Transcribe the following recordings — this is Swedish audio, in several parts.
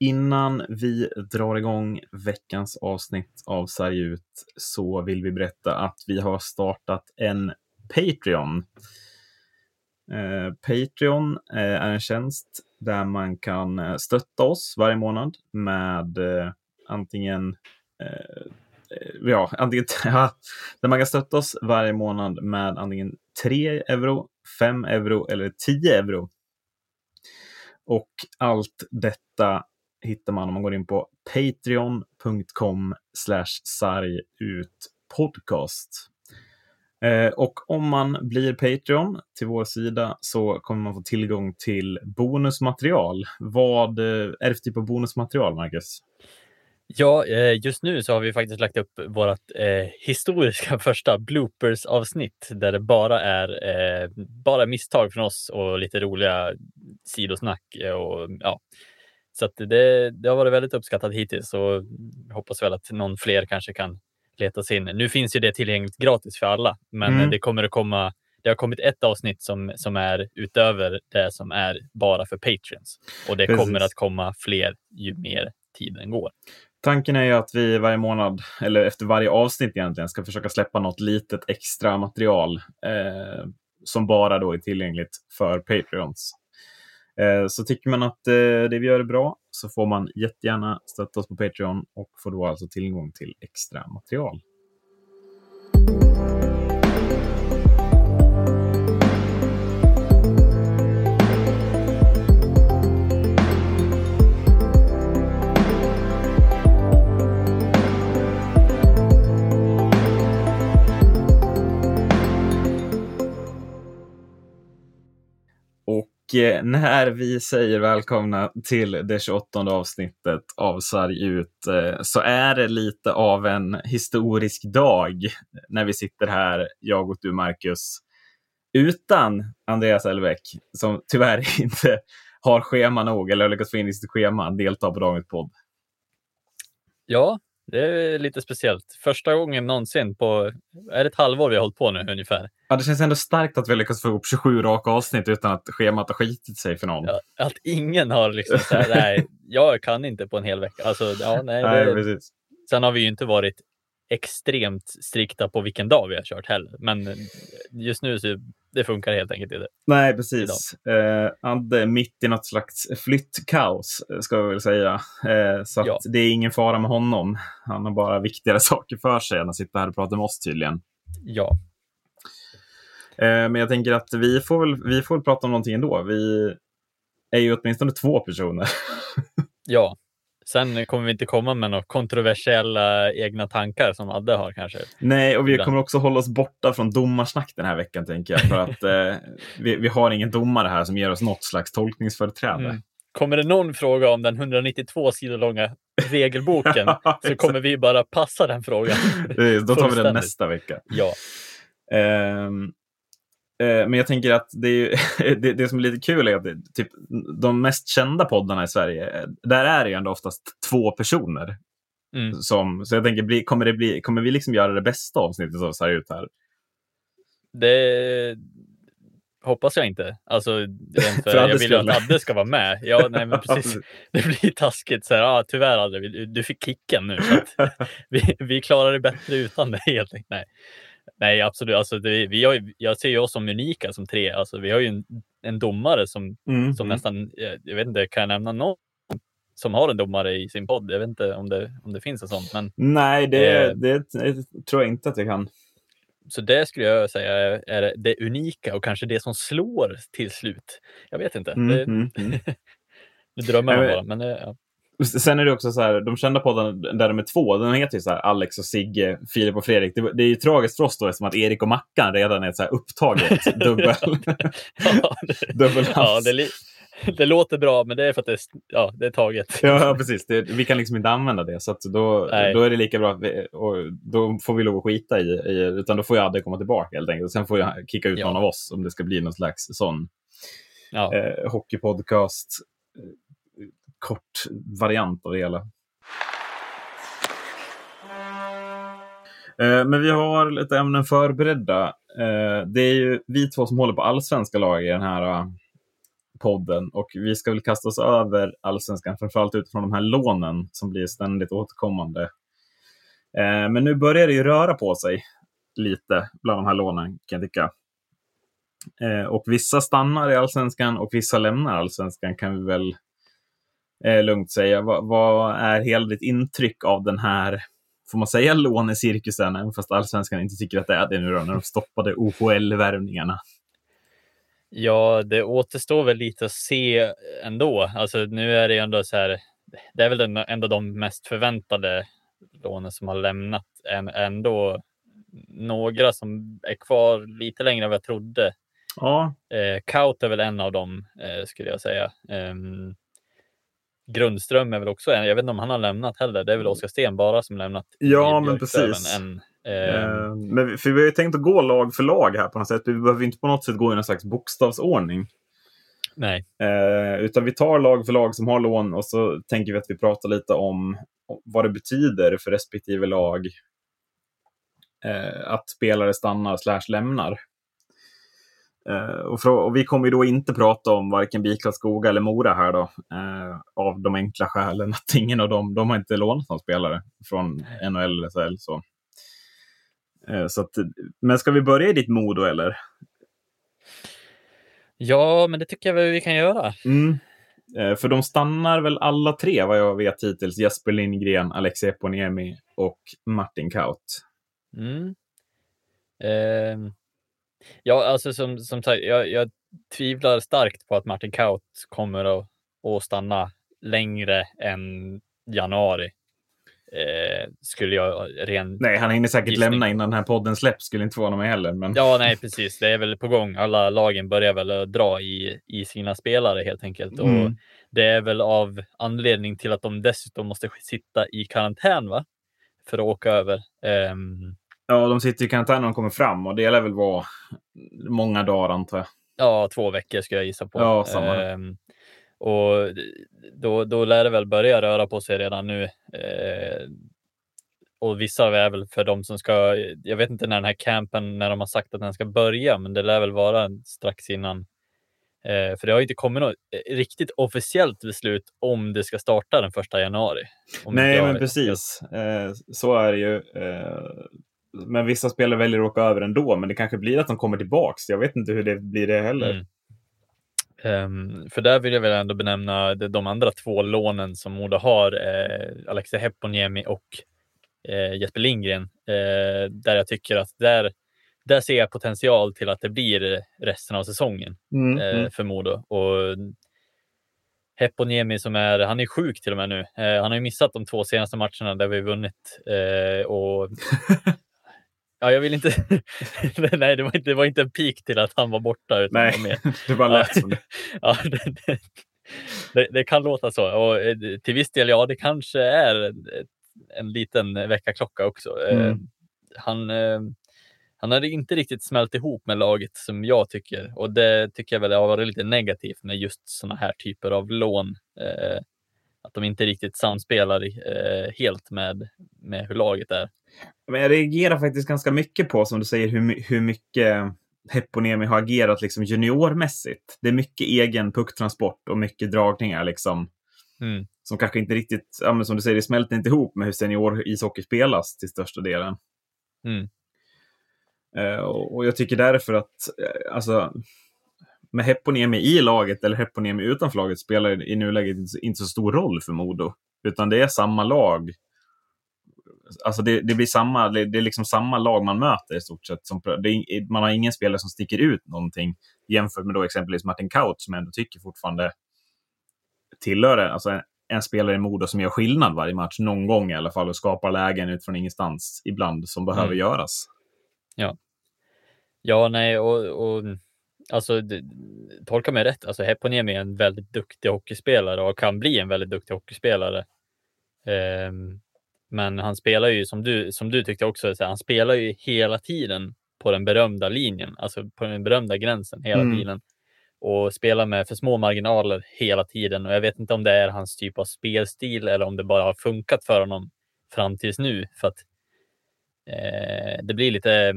innan vi drar igång veckans avsnitt av Sverige ut så vill vi berätta att vi har startat en Patreon. Eh, Patreon eh, är en tjänst där man kan eh, stötta oss varje månad med eh, antingen eh, eh, ja, antingen, ja, där man kan stötta oss varje månad med antingen 3 euro, 5 euro eller 10 euro. Och allt detta hittar man om man går in på patreon.com sargutpodcast. Eh, och om man blir Patreon till vår sida så kommer man få tillgång till bonusmaterial. Vad eh, är det för typ av bonusmaterial, Marcus? Ja, eh, just nu så har vi faktiskt lagt upp vårt eh, historiska första bloopers avsnitt där det bara är eh, bara misstag från oss och lite roliga sidosnack och ja, så det, det har varit väldigt uppskattat hittills och hoppas väl att någon fler kanske kan leta sig in. Nu finns ju det tillgängligt gratis för alla, men mm. det kommer att komma. Det har kommit ett avsnitt som, som är utöver det som är bara för Patreons och det Precis. kommer att komma fler ju mer tiden går. Tanken är ju att vi varje månad, eller efter varje avsnitt egentligen, ska försöka släppa något litet extra material eh, som bara då är tillgängligt för Patreons. Eh, så tycker man att eh, det vi gör är bra så får man jättegärna stötta oss på Patreon och får då alltså tillgång till extra material. Eh, när vi säger välkomna till det 28 avsnittet av Sarg ut eh, så är det lite av en historisk dag när vi sitter här, jag och du Marcus, utan Andreas Elbeck som tyvärr inte har schema nog eller har lyckats få in i sitt schema att delta på dagens podd. Ja, det är lite speciellt. Första gången någonsin på, är det ett halvår vi har hållit på nu ungefär? Ja, det känns ändå starkt att vi lyckats få ihop 27 raka avsnitt utan att schemat har skitit sig för någon. Ja, att ingen har liksom sagt, nej, jag kan inte på en hel vecka. Alltså, ja, nej, nej det... precis. Sen har vi ju inte varit extremt strikta på vilken dag vi har kört heller. Men just nu så det funkar helt enkelt inte. Nej, precis. Eh, Adde mitt i något slags flyttkaos, ska vi väl säga. Eh, så ja. det är ingen fara med honom. Han har bara viktigare saker för sig än att sitta här och prata med oss tydligen. Ja. Eh, men jag tänker att vi får, väl, vi får väl prata om någonting ändå. Vi är ju åtminstone två personer. ja, Sen kommer vi inte komma med några kontroversiella egna tankar som Adde har kanske. Nej, och vi kommer också hålla oss borta från domarsnack den här veckan tänker jag. För att eh, vi, vi, har ingen domare här som ger oss något slags tolkningsföreträde. Mm. Kommer det någon fråga om den 192 sidor långa regelboken så kommer vi bara passa den frågan. Då tar vi den nästa vecka. Ja. Um, men jag tänker att det, är, det, det, som är lite kul är att det, typ, de mest kända poddarna i Sverige, där är det ju ändå oftast två personer. Mm. Som, så jag tänker, bli, kommer, det bli, kommer vi liksom göra det bästa avsnittet av Sverige ut här? Det hoppas jag inte. Alltså, för jag vill ju att Adde ska vara med. Ja, nej, men precis. Det blir taskigt. Så här, ah, tyvärr Adde, du fick kicken nu. Vi, vi klarar det bättre utan dig helt enkelt. Nej. Nej, absolut. Alltså det, vi har, jag ser ju oss som unika som tre. Alltså, vi har ju en, en domare som, mm, som mm. nästan, jag vet inte, kan jag nämna någon som har en domare i sin podd? Jag vet inte om det, om det finns en sån. Men, Nej, det, eh, det, det tror jag inte att jag kan. Så det skulle jag säga är, det unika och kanske det som slår till slut. Jag vet inte. Mm, det, mm, mm. nu drömmer man bara. Men, ja. Sen är det också så här, de kända poddarna där de är två, den heter ju så här Alex och Sigge, Filip och Fredrik. Det, det är ju tragiskt för oss då eftersom att Erik och Mackan redan är ett så här upptaget dubbel. ja, det, dubbel ja, det, det, låter bra, men det är för att det ja, det är taget. Ja, precis. Det, vi kan liksom inte använda det, så då, då är det lika bra. Vi, och då får vi lov att skita i, i utan då får ju Adde komma tillbaka helt enkelt. Sen får jag kicka ut ja. någon av oss om det ska bli någon slags sån ja. eh, hockeypodcast kort variant av det hela. Eh, men vi har lite ämnen förberedda. Eh, det är ju vi två som håller på allsvenska lag i den här eh, podden och vi ska väl kasta oss över allsvenskan, framförallt utifrån de här lånen som blir ständigt återkommande. Men nu börjar det ju röra på sig lite bland de här lånen kan jag tycka. Och vissa stannar i allsvenskan och vissa lämnar allsvenskan kan vi väl eh, lugnt säga. Va, vad är hela ditt intryck av den här, får man säga lånecirkusen, även fast allsvenskan inte tycker att det är det nu då, när de stoppade OHL-värvningarna? Ja, det återstår väl lite att se ändå. Alltså nu är det ändå så här. Det är väl ändå de mest förväntade lånen som har lämnat. Ändå några som är kvar lite längre än vad jag trodde. Ja. Eh, Kaut är väl en av dem eh, skulle jag säga. Um, Grundström är väl också en. Jag vet inte om han har lämnat heller. Det är väl Oskar Sten bara som lämnat. Ja, men precis. En, eh, men för vi har ju tänkt att gå lag för lag här på något sätt. Vi behöver inte på något sätt gå i någon slags bokstavsordning. Nej. Eh, utan vi tar lag för lag som har lån och så tänker vi att vi pratar lite om vad det betyder för respektive lag eh, att spelare stannar slash lämnar. Uh, och, för, och, vi kommer ju då inte prata om varken BIK Skoga eller Mora här då. Uh, av de enkla skälen att ingen av dem, de har inte lånat någon spelare från NHL eller SHL. Så. Uh, så att, men ska vi börja i ditt Modo eller? Ja, men det tycker jag vi kan göra. Mm. För de stannar väl alla tre vad jag vet hittills. Jesper Lindgren, Alexei Eponiemi och Martin Kaut. Mm. Ja, alltså som, som sagt, jag, jag tvivlar starkt på att Martin Kaut kommer att, att stanna längre än januari. Eh, skulle jag ren... Nej, han hinner säkert gissning. lämna innan den här podden släpps, skulle inte förvåna mig heller. Men... Ja, nej, precis. Det är väl på gång. Alla lagen börjar väl dra i, i sina spelare helt enkelt. Mm. Och det är väl av anledning till att de dessutom måste sitta i karantän, va? För att åka över. Um, Ja, de sitter i karantän när de kommer fram och det lär väl vara många dagar antar jag. Ja, två veckor ska jag gissa på. Ja, samma. Ehm, och då, då lär det väl börja röra på sig redan nu. Ehm, och vissa är väl för de som ska, jag vet inte när den här campen, när de har sagt att den ska börja, men det lär väl vara strax innan. Ehm, för det har inte kommit något riktigt officiellt beslut om det ska starta den första januari. Nej, men precis. Eh, så är det ju. Men vissa spelare väljer att åka över ändå, men det kanske blir att de kommer tillbaks. Jag vet inte hur det blir det heller. Mm. Um, för där vill jag väl ändå benämna de, andra två lånen som Modo har, eh, Alexei Heponiemi och eh, Jesper Lindgren, eh, där jag tycker att där, där ser jag potential till att det blir resten av säsongen mm, eh, mm. för Modo. Och Heponiemi som är, han är sjuk till och med nu. Eh, han har ju missat de två senaste matcherna där vi vunnit eh, och Ja, jag vill inte... Nej, det var inte, det var inte en pik till att han var borta. Utan Nej, med. det bara lät som det. ja, det, det, det, kan låta så. Och eh, till viss del, ja, det kanske är en liten väckarklocka också. Eh, mm. Han, eh, han hade inte riktigt smält ihop med laget som jag tycker och det tycker jag väl har varit lite negativt med just sådana här typer av lån att de inte riktigt samspelar eh, helt med, med hur laget är. Men jag reagerar faktiskt ganska mycket på, som du säger, hur, hur mycket Heponiemi har agerat liksom juniormässigt. Det är mycket egen pucktransport och mycket dragningar liksom. Mm. Som kanske inte riktigt, ja, som du säger, det smälter inte ihop med hur senior ishockey spelas till största delen. Mm. Uh, och jag tycker därför att, uh, alltså, med Heponiemi i laget eller Heponiemi utanför laget spelar i nuläget inte så stor roll för Modo. Utan det är samma lag. Alltså det, det blir samma, det, det, är liksom samma lag man möter i stort sett. Som, är, man har ingen spelare som sticker ut någonting jämfört med då exempelvis Martin Kaut som jag ändå tycker fortfarande tillhör alltså en, en spelare i Modo som gör skillnad varje match, någon gång i alla fall, och skapar lägen utifrån ingenstans ibland som behöver mm. göras. Ja. Ja, nej, och, och alltså, tolka mig rätt, alltså Heponiemi är en väldigt duktig hockeyspelare och kan bli en väldigt duktig hockeyspelare. Um, men han spelar ju som du, som du tyckte också, så han spelar ju hela tiden på den berömda linjen, alltså på den berömda gränsen hela mm. tiden och spelar med för små marginaler hela tiden. Och jag vet inte om det är hans typ av spelstil eller om det bara har funkat för honom fram tills nu för att eh, det blir lite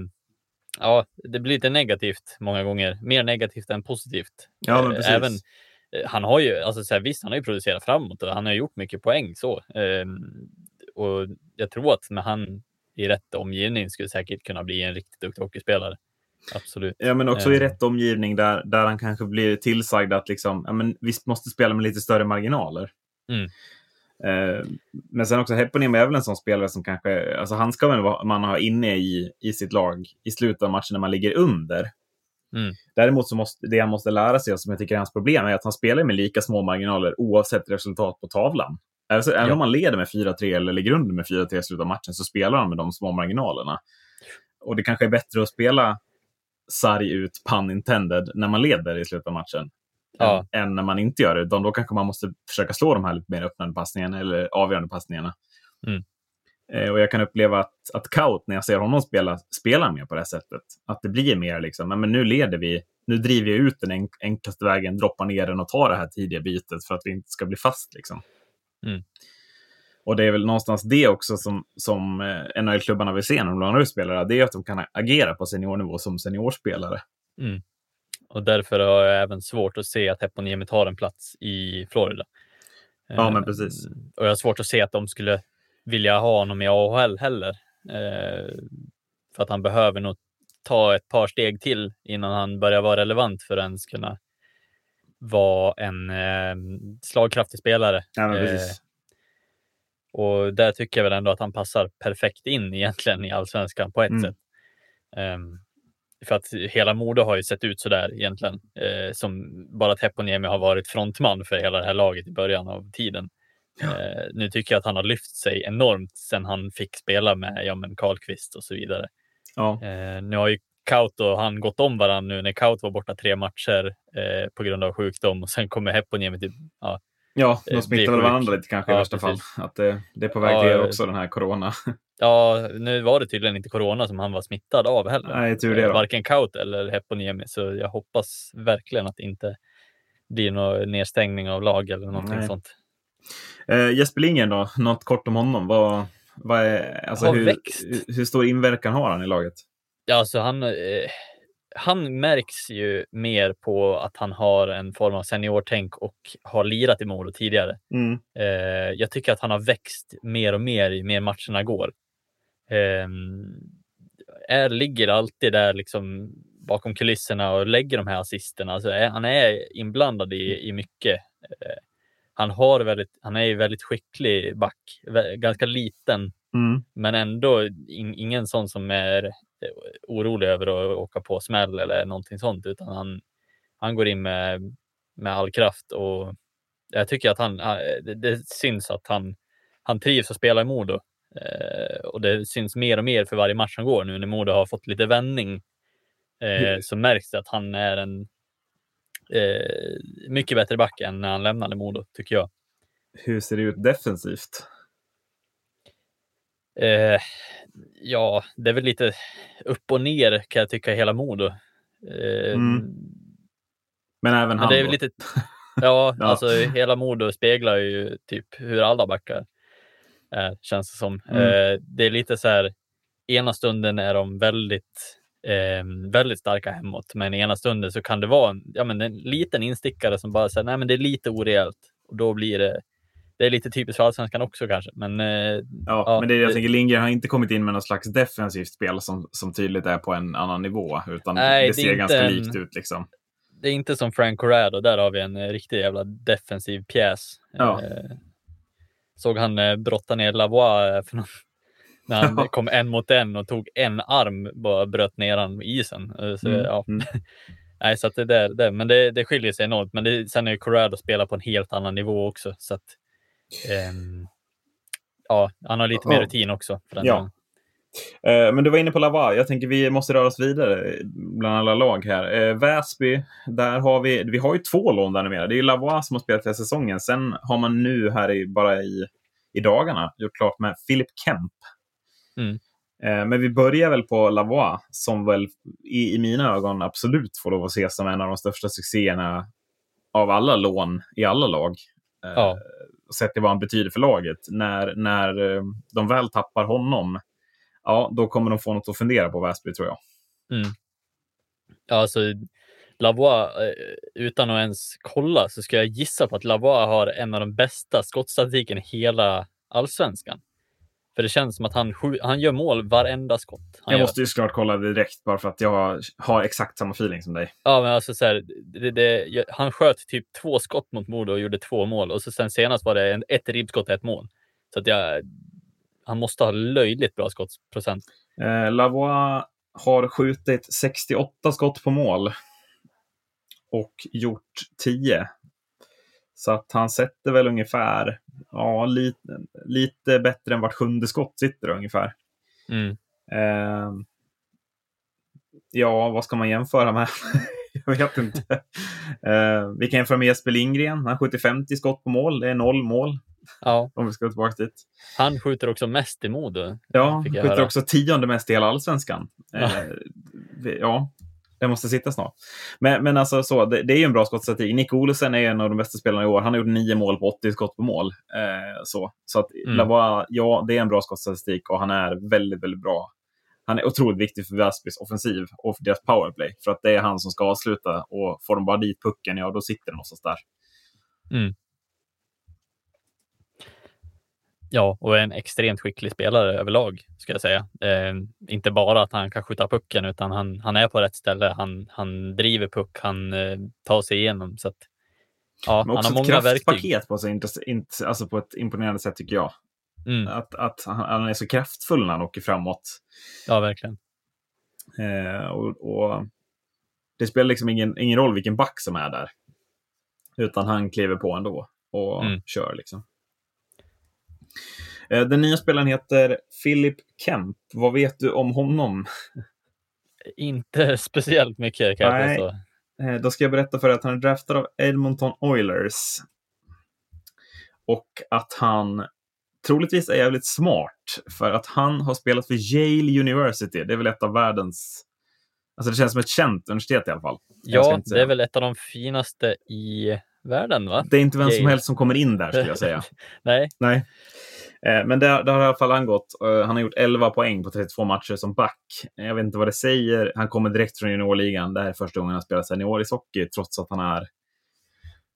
ja, det blir lite negativt många gånger. Mer negativt än positivt. Ja, men eh, precis. Även, eh, han har ju, alltså så här, visst, han har ju producerat framåt och han har gjort mycket poäng så. Eh, och jag tror att med han i rätt omgivning skulle säkert kunna bli en riktigt duktig hockeyspelare. Absolut. Ja, men också i rätt omgivning där, där han kanske blir tillsagd att liksom, ja, men vi måste spela med lite större marginaler. Mm. Eh, men sen också Heponiemi är väl en sån spelare som kanske, alltså han ska väl man ha inne i, i sitt lag i slutet av matchen när man ligger under. Mm. Däremot så måste det han måste lära sig, och som jag tycker är hans problem, är att han spelar med lika små marginaler oavsett resultat på tavlan. Alltså, även om man leder med 4-3 eller ligger under med 4-3 i slutet av matchen så spelar han med de små marginalerna. Och det kanske är bättre att spela sarg ut, pun intended, när man leder i slutet av matchen. Ja. Än, än när man inte gör det. Då, då kanske man måste försöka slå de här lite mer öppnande passningarna eller avgörande passningarna. Mm. Eh, och jag kan uppleva att, att Kaut, när jag ser honom spela, spelar mer på det här sättet. Att det blir mer liksom, men nu leder vi, nu driver jag ut den enk enklaste vägen, droppar ner den och tar det här tidiga bytet för att vi inte ska bli fast. Liksom. Mm. Och det är väl någonstans det också som, som eh, NHL-klubbarna vill se när de lånar ut spelare. Det är att de kan agera på seniornivå som seniorspelare. Mm. Och därför har jag även svårt att se att Heponiemi tar en plats i Florida. Ja, men Eh, precis. Och jag har svårt att se att de skulle vilja ha honom i AHL heller. Eh, för att han behöver nog ta ett par steg till innan han börjar vara relevant för att ens kunna vara en eh, slagkraftig spelare. Ja, men Eh, precis. och där tycker jag väl ändå att han passar perfekt in egentligen i allsvenskan på ett Mm. sätt. Ehm, för att hela Modo har ju sett ut sådär egentligen. Eh, som bara att Heponiemi har varit frontman för hela det här laget i början av tiden. Eh, nu tycker jag att han har lyft sig enormt sen han fick spela med ja, men Karlqvist och så vidare. Ja. Eh, nu har ju Kaut och han gått om varandra nu när Kaut var borta tre matcher eh, på grund av sjukdom och sen kommer Heponiemi typ, ja, Ja, Eh, de smittar väl sjuk. varandra lite kanske i Ja, värsta precis. fall. Att det, det är på väg Ja, till er eh, också, den här corona. Ja, nu var det tydligen inte corona som han var smittad av heller. Nej, tur det Eh, då. Varken Kaut eller Heponiemi, så jag hoppas verkligen att det inte blir någon nedstängning av lag eller någonting Nej. sånt. Eh, Jesper Lindgren då, något kort om honom. Vad, vad är, alltså hur, hur- hur stor inverkan har han i laget? Ja, alltså han, eh, han märks ju mer på att han har en form av seniortänk och har lirat i mål tidigare. Mm. Eh, jag tycker att han har växt mer och mer ju mer matcherna går. Eh, är, ligger alltid där liksom bakom kulisserna och lägger de här assisterna. Alltså, är, han är inblandad i, i mycket. Eh, han, har väldigt, han är ju väldigt skicklig back, ganska liten, Mm. men ändå in, ingen sån som är eh, orolig över att åka på smäll eller någonting sånt, utan han, han går in med, med all kraft och jag tycker att han, eh, det, det syns att han, han trivs att spela i Modo. Eh, och det syns mer och mer för varje match som går nu när Modo har fått lite vändning. Eh, Mm. så märks det att han är en eh, mycket bättre back än när han lämnade Modo, tycker jag. Hur ser det ut defensivt? Eh, ja, det är väl lite upp och ner kan jag tycka hela Modo. Eh, Mm. Men även Men han det är lite, ja, Ja. alltså hela Modo speglar ju typ hur alla backar är, känns det som. Mm. Eh, det är lite så här, ena stunden är de väldigt, eh, väldigt starka hemåt, men ena stunden så kan det vara en, ja, men en liten instickare som bara säger nej, men det är lite orejält och då blir det, det är lite typiskt för allsvenskan också kanske, men eh, Ja, Ja, men det är jag det- tänker, Lindgren har inte kommit in med något slags defensivt spel som, som tydligt är på en annan nivå, utan Nej, det ser ganska en- likt ut. Liksom. det är inte som Frank Corrado, där har vi en eh, riktig jävla defensiv pjäs. Ja. Eh, såg han eh, brotta ner Lavois eh, för någon, när han Ja. kom en mot en och tog en arm, bara bröt ner han i isen. Eh, Så, Mm, ja. mm. Nej, så det, där, det, men det, det skiljer sig enormt. Men det, sen är ju Corrado spelar på en helt annan nivå också. Så att, ehm, ja, han har lite mer rutin också. För den Ja. Eh, men du var inne på Laval. Jag tänker vi måste röra oss vidare bland alla lag här. Eh, Väsby, där har vi, vi har ju två lån där numera. Det är Lavois som har spelat hela säsongen. Sen har man nu här i, bara i, i dagarna gjort klart med Philip Kemp. Mm. Eh, men vi börjar väl på Lavois som väl i, i mina ögon absolut får lov att ses som en av de största succéerna av alla lån i alla lag. Ja. Sett till vad han betyder för laget. När, när de väl tappar honom ja, då kommer de få något att fundera på Väsby tror jag. Mm. Ja, alltså, Lavois, eh, utan att ens kolla, så ska jag gissa på att Lavois har en av de bästa skottstatistiken i hela allsvenskan. För det känns som att han, han gör mål varenda skott. jag måste ju såklart kolla direkt bara för att jag har exakt samma feeling som dig. Ja, men alltså så här, det, det, han sköt typ två skott mot Modo och gjorde två mål och så sen senast var det en, ett ribbskott och ett mål. Så att jag, han måste ha löjligt bra skottsprocent. Eh, Lavois har skjutit 68 skott på mål och gjort 10. Så att han sätter väl ungefär, ja, lite, lite bättre än vart sjunde skott sitter ungefär. Mm. Eh, ja, vad ska man jämföra med? jag vet inte. Eh, vi kan jämföra med Jesper Lindgren. Han skjuter 50 skott på mål. Det är noll mål. Ja. Om vi ska tillbaka dit. Han skjuter också mest i Modo. Ja, skjuter höra. också tionde mest i hela allsvenskan. Ja. Eh, ja, det måste sitta snart. Men, men alltså så, det, det är ju en bra skottstatistik. Nick Olsen är en av de bästa spelarna i år. Han har gjort nio mål på 80 skott på mål. Eh, så så att mm. Lavois, ja, det är en bra skottstatistik och han är väldigt, väldigt bra. Han är otroligt viktig för Väsbys offensiv och för deras powerplay. För att det är han som ska avsluta och får de bara dit pucken, ja, då sitter den någonstans där. Mm. Ja, och en extremt skicklig spelare överlag, ska jag säga. Eh, inte bara att han kan skjuta pucken, utan han, han är på rätt ställe. Han, han driver puck, han eh, tar sig igenom. Så att, ja, Men också han har många verktyg. kraftpaket på sig, alltså på ett imponerande sätt tycker jag. Mm. Att, att han är så kraftfull när han åker framåt. Ja, verkligen. Eh, och, och, det spelar liksom ingen, ingen roll vilken back som är där. Utan han kliver på ändå och mm. kör liksom. Eh, den nya spelaren heter Philip Kemp. Vad vet du om honom? Inte speciellt mycket kan Nej. jag påstå. Eh, då ska jag berätta för dig att han är draftad av Edmonton Oilers. Och att han troligtvis är jävligt smart. För att han har spelat för Yale University. Det är väl ett av världens... Alltså det känns som ett känt universitet i alla fall. Ja, det är väl ett av de finaste i världen, va? Det är inte vem som helst som kommer in där, skulle jag säga. Nej. Nej. Eh, men det, det, har i alla fall han gått. Eh, han har gjort 11 poäng på 32 matcher som back. Jag vet inte vad det säger. Han kommer direkt från juniorligan. Det här är första gången han spelar seniorishockey, trots att han är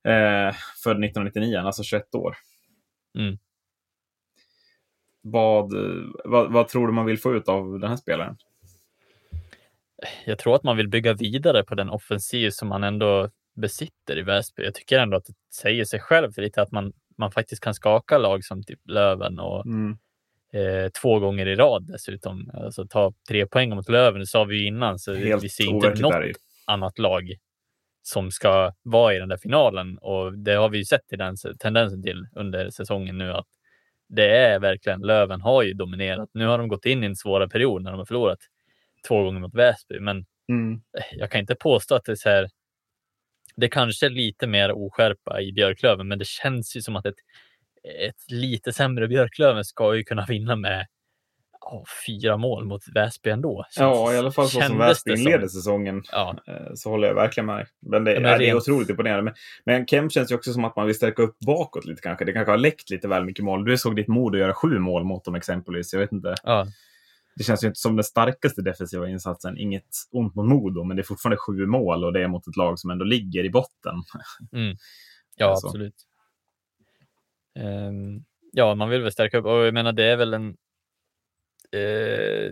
eh, född 1999, alltså 21 år. Mm. Vad, vad, vad, tror du man vill få ut av den här spelaren? Jag tror att man vill bygga vidare på den offensiv som han ändå besitter i Väsby. Jag tycker ändå att det säger sig själv lite att man man faktiskt kan skaka lag som typ Löven och mm. eh, två gånger i rad dessutom. Alltså ta tre poäng mot Löven, det sa vi ju innan, så Helt vi ser inte något annat lag som ska vara i den där finalen och det har vi ju sett till den tendensen till under säsongen nu att det är verkligen Löven har ju dominerat. Nu har de gått in i en svåra period när de har förlorat två gånger mot Väsby, men mm. jag kan inte påstå att det är så här det kanske är lite mer oskärpa i Björklöven, men det känns ju som att ett, ett lite sämre Björklöven ska ju kunna vinna med oh, fyra mål mot Väsby ändå. Känns, ja, i alla fall så som Väsby inleder säsongen. Ja. Eh, så håller jag verkligen med. Men det, ja, men det är otroligt imponerande. Men, men Kemp känns ju också som att man vill stärka upp bakåt lite kanske. Det kanske har läckt lite väl mycket mål. Du såg ditt mod att göra sju mål mot dem exempelvis. Jag vet inte. Ja det känns ju inte som den starkaste defensiva insatsen. Inget ont mot Modo, men det är fortfarande sju mål och det är mot ett lag som ändå ligger i botten. Mm. Ja, alltså. absolut. Um, ja, man vill väl stärka upp och jag menar, det är väl en. Uh,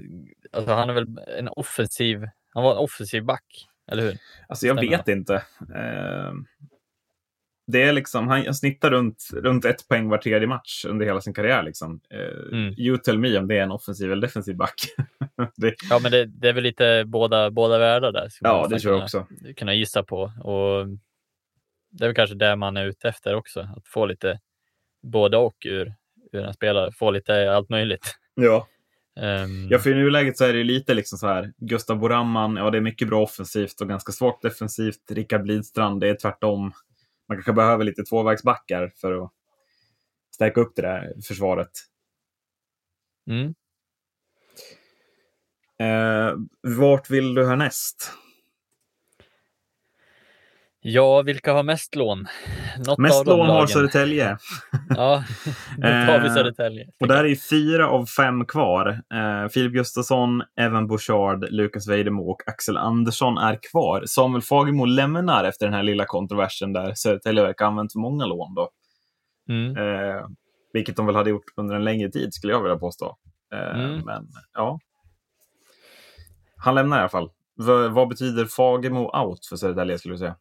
alltså, han är väl en offensiv. Han var en offensiv back, eller hur? Alltså, jag Stämmer vet inte. Uh, det är liksom, han snittar runt, runt ett poäng var tredje match under hela sin karriär. Liksom. Uh, mm. You tell me om det är en offensiv eller defensiv back. det... Ja, men det, det, är väl lite båda, båda världar där. Ja, det tror jag också. Kunna gissa på. Och det är väl kanske det man är ute efter också. Att få lite både och ur, ur en spelare. Få lite allt möjligt. Ja. Um... Ja, för i nuläget så är det lite liksom så här. Gustav Boramman, ja det är mycket bra offensivt och ganska svagt defensivt. Rickard Blidstrand, det är tvärtom man kanske behöver lite tvåvägsbackar för att stärka upp det där försvaret. Mm. Eh, vart vill du härnäst? Ja, vilka har mest lån? Något mest lån har Södertälje. ja, då tar vi Södertälje. och där är fyra av fem kvar. Eh, Filip Gustafsson, Evan Bouchard, Lukas Vejdemo och Axel Andersson är kvar. Samuel Fagemo lämnar efter den här lilla kontroversen där Södertälje verkar ha använt för många lån. Då. Mm. Eh, vilket de väl hade gjort under en längre tid, skulle jag vilja påstå. Eh, mm. Men ja, han lämnar i alla fall. V vad betyder Fagemo out för Södertälje, skulle du säga?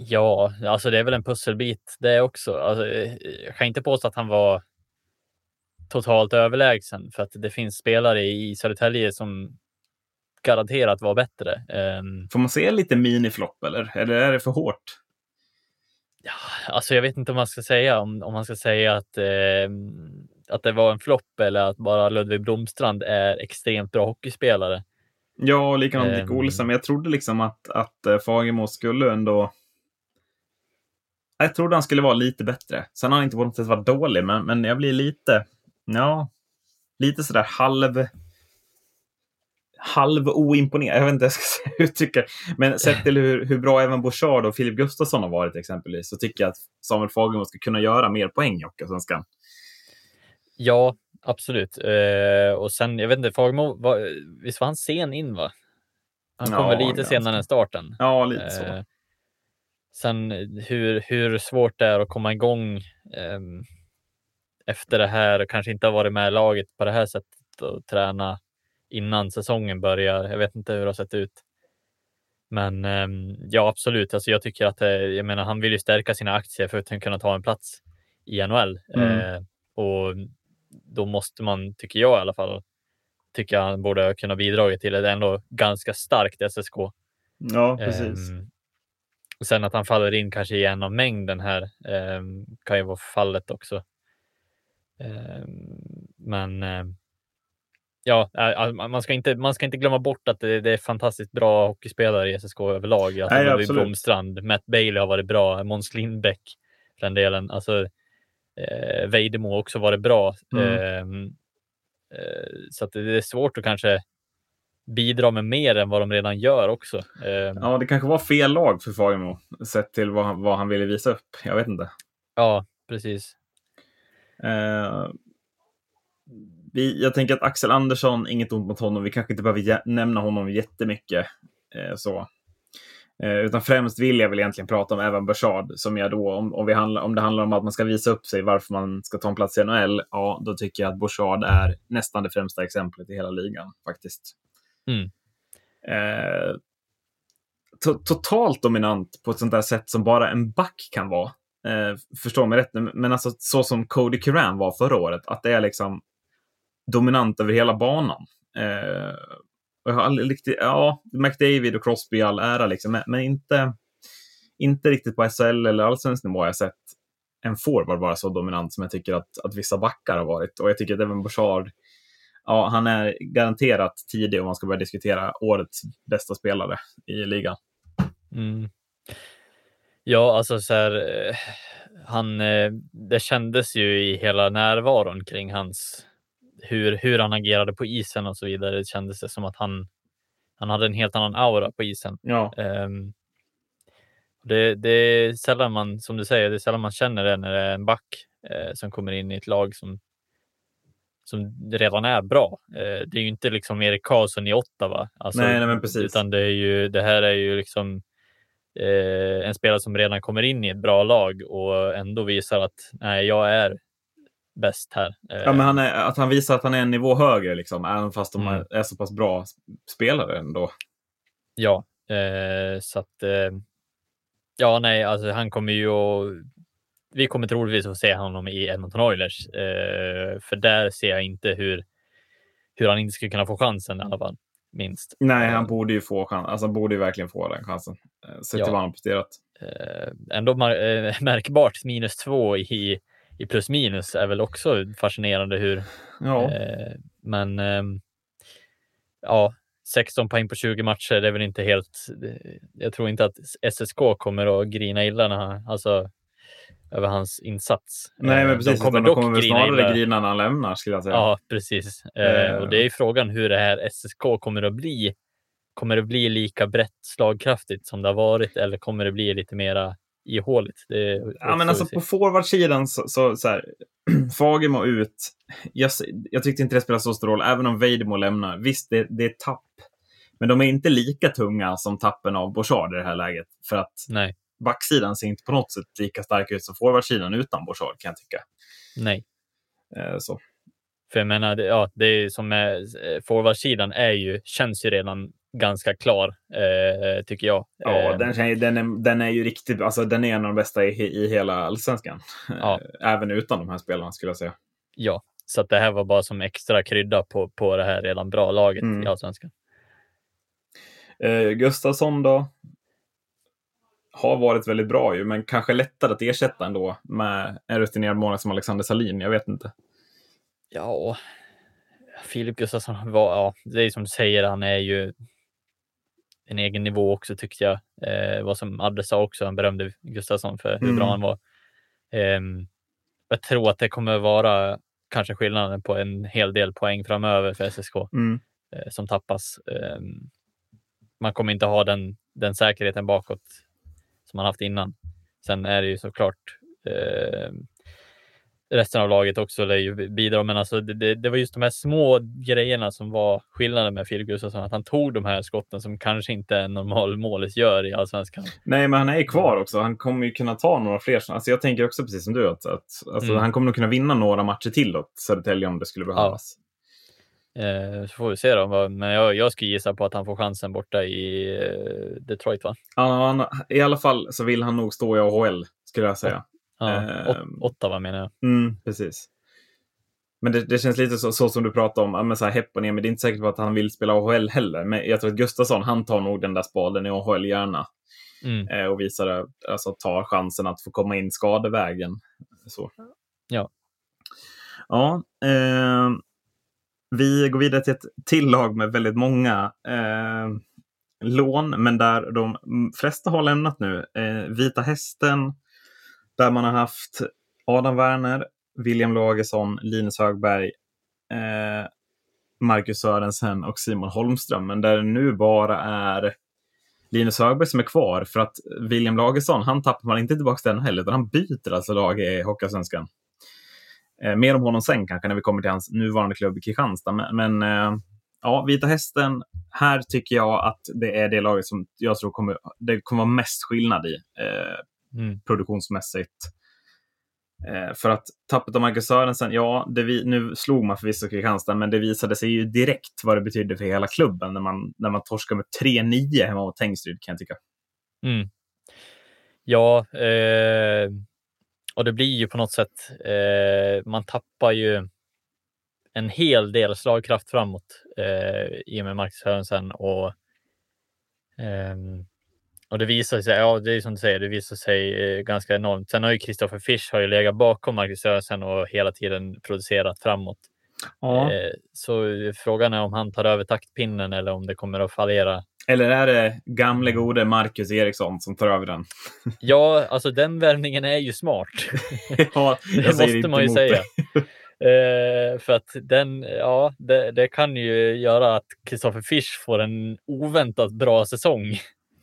Ja, alltså det är väl en pusselbit det också. Alltså, jag kan inte påstå att han var totalt överlägsen för att det finns spelare i Södertälje som garanterat var bättre. Um, Får man se lite miniflopp eller? Eller är det för hårt? Ja, alltså jag vet inte om man ska säga om, om man ska säga att, eh, att det var en flopp eller att bara Ludvig Blomstrand är extremt bra hockeyspelare. Ja, likadant Dick um, Olsson. Men jag trodde liksom att, att eh, Fagemo skulle ändå jag trodde han skulle vara lite bättre. Sen har han inte på något sätt varit dålig, men, men jag blir lite, ja, lite sådär halv halv oimponerad. Jag vet inte hur jag ska uttrycka Men sett till hur, hur bra även Bouchard och Filip Gustafsson har varit exempelvis så tycker jag att Samuel Fagemo ska kunna göra mer poäng i Hockeyallsvenskan. Ja, absolut. Uh, och sen, jag vet inte, Fagemo, var, visst var han sen in va? Han kom ja, väl lite senare än starten? Ja, lite så. Uh, Sen hur, hur svårt det är att komma igång eh, efter det här och kanske inte ha varit med i laget på det här sättet och träna innan säsongen börjar. Jag vet inte hur det har sett ut. Men eh, ja, absolut. Alltså, jag tycker att jag menar, han vill ju stärka sina aktier för att kunna ta en plats i NHL. Mm. Eh, och då måste man, tycker jag i alla fall, tycker han borde kunna bidra till ett ändå ganska starkt SSK. Ja, precis. Um, Sen att han faller in kanske i en av mängden här eh, kan ju vara fallet också. Eh, men eh, ja, man ska, inte, man ska inte glömma bort att det, det är fantastiskt bra hockeyspelare i SSK överlag. Alltså, Nej, Blomstrand, Matt Bailey har varit bra, Måns Lindbäck för den delen. Alltså, eh, Vejdemo har också varit bra. Mm. Ehm, eh, så det är svårt att kanske bidra med mer än vad de redan gör också. Ehm. Ja, det kanske var fel lag för Fagemo sett till vad han, vad han ville visa upp. Jag vet inte. Ja, precis. Eh, vi, jag tänker att Axel Andersson, inget ont mot honom. Vi kanske inte behöver nämna honom jättemycket. Eh, så. Eh, utan främst vill jag väl egentligen prata om Evan Bouchard som jag då, om, om, vi handla, om det handlar om att man ska visa upp sig varför man ska ta en plats i NHL, ja, då tycker jag att Bouchard är nästan det främsta exemplet i hela ligan faktiskt. Mm. Eh, to totalt dominant på ett sånt där sätt som bara en back kan vara. Eh, förstå mig rätt, men alltså så som Cody Curran var förra året, att det är liksom dominant över hela banan. Eh, och jag har aldrig riktigt, ja, McDavid och Crosby i all ära, liksom, men inte, inte riktigt på SHL eller allsvensk nivå har jag sett en forward vara så dominant som jag tycker att, att vissa backar har varit. Och jag tycker att även Bouchard ja, han är garanterat tidig om man ska börja diskutera årets bästa spelare i ligan. Mm. Ja, alltså så här, eh, han, eh, det kändes ju i hela närvaron kring hans, hur, hur han agerade på isen och så vidare. Det kändes det som att han, han hade en helt annan aura på isen. Ja. Um, det, det, är sällan man, som du säger, det är sällan man känner det när det är en back eh, som kommer in i ett lag som som redan är bra. Eh, det är ju inte liksom Erik Karlsson i Ottawa. Alltså, nej, nej, men precis. Utan det, är ju, det här är ju liksom eh, en spelare som redan kommer in i ett bra lag och ändå visar att nej, jag är bäst här. Eh, ja, men han är, att han visar att han är en nivå högre, liksom, även fast de mm. är så pass bra spelare ändå. Ja, eh, så att eh, ja, nej, alltså han kommer ju att vi kommer troligtvis att se honom i Edmonton Oilers, eh, för där ser jag inte hur, hur han inte skulle kunna få chansen i alla fall. Minst. Nej, han eh, borde ju få chansen. Alltså, han borde ju verkligen få den chansen. Eh, sett till ja. vad han presterat. Eh, ändå mar- märkbart minus två i, i plus minus är väl också fascinerande hur. Ja. men ja, 16 poäng på 20 matcher, det är väl inte helt. Jag tror inte att SSK kommer att grina illa när han, alltså över hans insats. Nej, men eh, precis. De kommer, de kommer väl snarare grina när han lämnar, skulle jag säga. Ja, precis. Eh, och det är frågan hur det här SSK kommer att bli kommer det bli lika brett slagkraftigt som det har varit eller kommer det bli lite mera ihåligt? Ja, men alltså på forwardsidan så, så, så här, Fagemo ut. Jag, jag tyckte inte det spelade så stor roll, även om Vejdemo lämnar. Visst, det, det är tapp. Men de är inte lika tunga som tappen av Bouchard i det här läget. För att Nej. Backsidan ser inte på något sätt lika stark ut som forwardsidan utan Bouchard, kan jag tycka. Nej. Eh, så. För jag menar, ja, det är som med eh, forwardsidan är ju, känns ju redan ganska klar, eh, tycker jag. Ja, Eh, den, den, är, den är ju riktigt, alltså den är en av de bästa i, i hela allsvenskan. Ja. Även utan de här spelarna skulle jag säga. Ja, så det här var bara som extra krydda på, på det här redan bra laget Mm. i Allsvenskan. Eh, Gustafsson då? Har varit väldigt bra ju, men kanske lättare att ersätta ändå med en rutinerad målvakt som Alexander Salin. Jag vet inte. Ja, Filip Gustafsson var, ja, det är som du säger, han är ju en egen nivå också tyckte jag. Eh, vad som Adde sa också, han berömde Gustafsson för hur Mm. bra han var. Ehm, jag tror att det kommer vara kanske skillnaden på en hel del poäng framöver för SSK Mm. eh, som tappas. Ehm, man kommer inte ha den, den säkerheten bakåt som man haft innan. Sen är det ju såklart eh, resten av laget också lär ju bidra, men alltså det, det, det var just de här små grejerna som var skillnaden med Filip Gustafsson, att han tog de här skotten som kanske inte en normal målis gör i allsvenskan. Nej, men han är kvar också. Han kommer ju kunna ta några fler. Alltså, jag tänker också precis som du, att, att alltså, Mm. han kommer nog kunna vinna några matcher till åt Södertälje om det skulle behövas. Eh, så får vi se då, men jag, jag skulle gissa på att han får chansen borta i eh, Detroit, va? Han, han, I alla fall så vill han nog stå i AHL, skulle jag säga. Ja. Ot- Ottawa menar jag. Mm, precis. Men det, det känns lite så, så som du pratade om, men så här hepp och ner, men det är inte säkert att han vill spela AHL heller. Men jag tror att Gustafsson, han tar nog den där spaden i AHL gärna. Mm. Eh, och visar, alltså tar chansen att få komma in skadevägen. Så. Ja. Ja. Eh, vi går vidare till ett till lag med väldigt många eh, lån, men där de flesta har lämnat nu. Eh, Vita Hästen, där man har haft Adam Werner, William Lagesson, Linus Högberg, eh, Marcus Sörensen och Simon Holmström. Men där det nu bara är Linus Högberg som är kvar för att William Lagesson, han tappar man inte tillbaka den heller, utan han byter alltså lag i Hockeyallsvenskan. Eh, mer om honom sen kanske när vi kommer till hans nuvarande klubb i Kristianstad. Men, men eh, ja, Vita Hästen, här tycker jag att det är det laget som jag tror kommer, det kommer vara mest skillnad i eh, Mm. produktionsmässigt. Eh, för att tappet av Marcus Sörensen, ja, det vi, nu slog man förvisso Kristianstad, men det visade sig ju direkt vad det betydde för hela klubben när man, när man torskade med 3-9 hemma mot Tengryd, kan jag tycka. Mm. Ja, eh, och det blir ju på något sätt, eh, man tappar ju en hel del slagkraft framåt eh, i och med Marcus Sörensen och ehm, och det visar sig, ja det är som du säger, det visar sig eh, ganska enormt. Sen har ju Kristoffer Fisch har ju legat bakom Marcus Sörensen och hela tiden producerat framåt. Ja. Eh, så frågan är om han tar över taktpinnen eller om det kommer att fallera Eller är det gamle gode Marcus Eriksson som tar över den? Ja, alltså den värvningen är ju smart. ja, Det måste man ju säga. det. Eh, för att den, ja, det, det kan ju göra att Kristoffer Fisch får en oväntat bra säsong.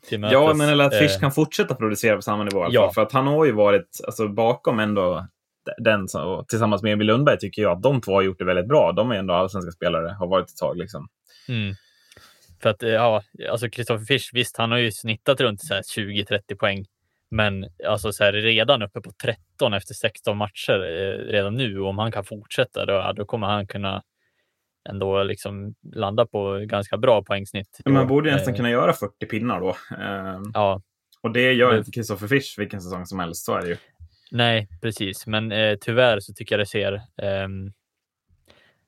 Till. Ja, men eller att Fisch Eh, kan fortsätta producera på samma nivå. Ja. För att han har ju varit alltså, bakom ändå den som- tillsammans med Emil Lundberg tycker jag att de två har gjort det väldigt bra. De är ändå allsvenska spelare, har varit ett tag. Liksom. Mm. För att, eh, ja, alltså Kristoffer Fisch, visst, han har ju snittat runt så här 20-30 poäng. Men alltså så här, redan uppe på 13 efter 16 matcher eh, redan nu. Om han kan fortsätta, då, då kommer han kunna ändå liksom landa på ganska bra poängsnitt. Men man borde nästan Eh, kunna göra 40 pinnar då. Eh, Ja, och det gör inte Kristoffer Fisch vilken säsong som helst, så är det ju. nej, precis. Men eh, tyvärr så tycker jag det ser ehm,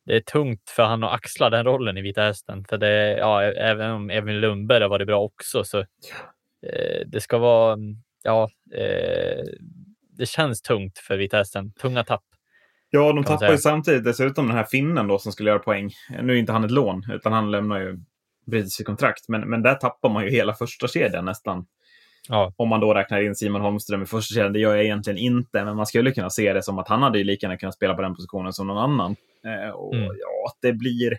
det är tungt för han att axla den rollen i Vita Hästen. För det, ja, även om Evin Lundberg har varit bra också så eh, det ska vara, ja, eh, det känns tungt för Vita Hästen. Tunga tapp. Ja, de tappar ju samtidigt dessutom den här finnen då som skulle göra poäng. Nu är inte han ett lån, utan han lämnar ju bryter sitt kontrakt. Men, men där tappar man ju hela första kedjan nästan. Ja, Om man då räknar in Simon Holmström i första kedjan. Det gör jag egentligen inte, men man skulle kunna se det som att han hade ju lika gärna kunnat spela på den positionen som någon annan. Eh, och Mm. ja, det blir...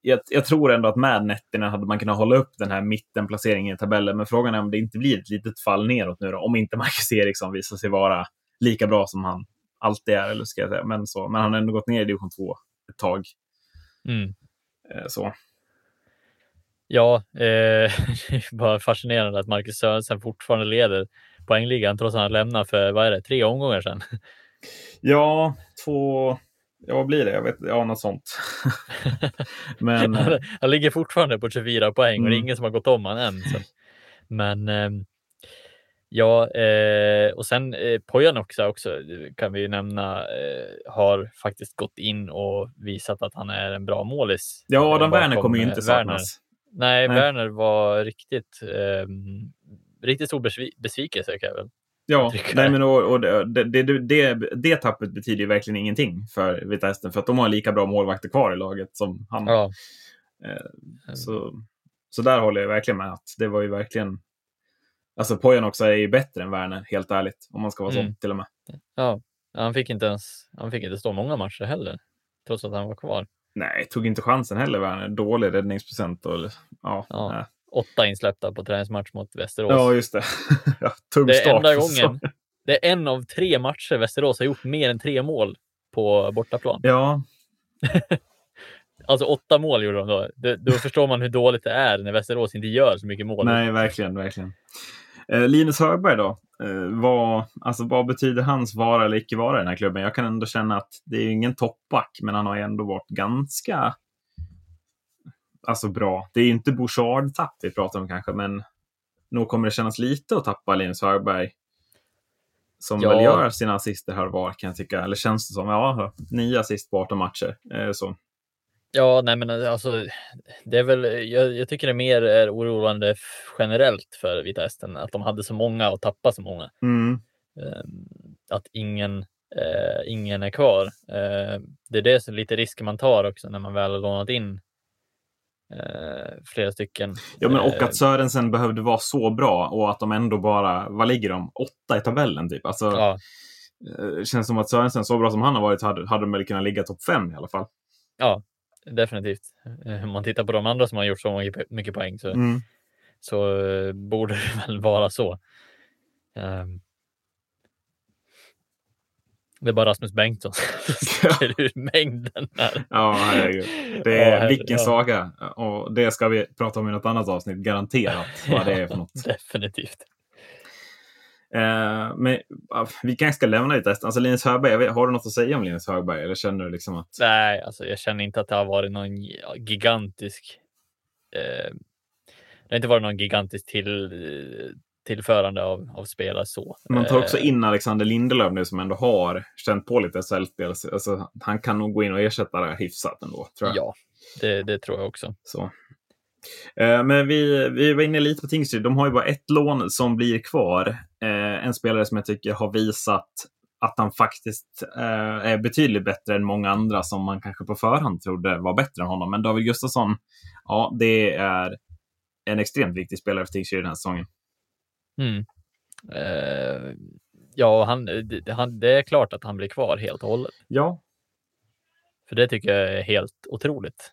jag, jag, tror ändå att med Nettinen hade man kunnat hålla upp den här mittenplaceringen i tabellen. Men frågan är om det inte blir ett litet fall neråt nu då. Om inte Marcus Eriksson visar sig vara lika bra som han alltid är. Eller ska jag säga. Men, så, men han har ändå gått ner i division 2 ett tag. Mm. Eh, så. Ja, eh, det är bara fascinerande att Marcus Sörensen fortfarande leder poängligan trots att han lämnade för, vad är det, tre omgångar sedan. Ja, två, ja vad blir det? Jag vet, ja något sånt. Men, han, han ligger fortfarande på 24 poäng mm. och det är mm. ingen som har gått om honom än. Så. Men eh, ja, eh, och sen eh, Pojanoxa också kan vi ju nämna eh, har faktiskt gått in och visat att han är en bra målis. Ja, Adam Werner kommer ju inte saknas. Nej, Nej, Werner var riktigt, eh, riktigt stor besvikelse väl Ja, nej, men och, och det, det, det, det, tappet betyder ju verkligen ingenting för Vita Hästen för att de har lika bra målvakter kvar i laget som han. Ja. Eh, så, så där håller jag verkligen med att det var ju verkligen Alltså Pojan också är ju bättre än Werner, helt ärligt, om man ska vara mm. så till och med. Ja, han fick inte ens, han fick inte stå många matcher heller, trots att han var kvar. Nej, tog inte chansen heller Werner. Dålig räddningsprocent och ja. ja åtta insläppta på träningsmatch mot Västerås. Ja, just det. ja, tung det är enda gången. Det är en av tre matcher Västerås har gjort mer än tre mål på bortaplan. Ja. alltså åtta mål gjorde de då. då. Då förstår man hur dåligt det är när Västerås inte gör så mycket mål. Nej, verkligen, verkligen. Eh, Linus Högberg då? Eh, vad, alltså, vad betyder hans vara eller icke vara i den här klubben? Jag kan ändå känna att det är ingen toppback, men han har ändå varit ganska alltså bra. Det är inte Bouchard-tapp vi pratar om kanske, men nog kommer det kännas lite att tappa Linus Högberg. Som ja. väl gör sina assister här var kan jag tycka. Eller känns det som. Ja, nio assist på 18 matcher. så. Ja, nej men alltså, det är väl, jag, jag tycker det mer är oroande generellt för Vita Hästen att de hade så många och tappade så många. Mm. Ehm, att ingen, uh, ingen är kvar. Uh, det är det som lite risker man tar också när man väl har lånat in eh, flera stycken. Ja, men och att eh, Sörensen behövde vara så bra och att de ändå bara, vad ligger de? Åtta i tabellen typ. Alltså, ja. Eh, känns som att Sörensen, så bra som han har varit, hade, hade de väl kunnat ligga topp fem i alla fall. Ja, definitivt. Eh, om man tittar på de andra som har gjort så mycket poäng så, mm. så borde det väl vara så. Um, det är bara Rasmus Bengtsson som ser ur mängden här. Ja, herregud. Det är, ja, vilken ja. saga. Och det ska vi prata om i något annat avsnitt, garanterat. Vad det är för något. Definitivt. Eh, men vi kanske ska lämna lite Alltså Linus Högberg, har du något att säga om Linus Högberg? Eller känner du liksom att... Nej, alltså jag känner inte att det har varit någon gigantisk... Eh, det har inte varit någon gigantisk till, tillförande av, av spelare så. Man tar också eh, in Alexander Lindelöf nu som ändå har känt på lite SHL-spel. Alltså, han kan nog gå in och ersätta det hyfsat ändå. Tror jag. Ja, det, det tror jag också. Så. Eh, men vi, vi var inne lite på Tingsryd. De har ju bara ett lån som blir kvar. Eh, en spelare som jag tycker har visat att han faktiskt är betydligt bättre än många andra som man kanske på förhand trodde var bättre än honom. Men David Gustafsson, ja, det är en extremt viktig spelare för Tingsryd den här säsongen. Mm. Eh, ja, han, han, det är klart att han blir kvar helt och hållet. Ja. För det tycker jag är helt otroligt.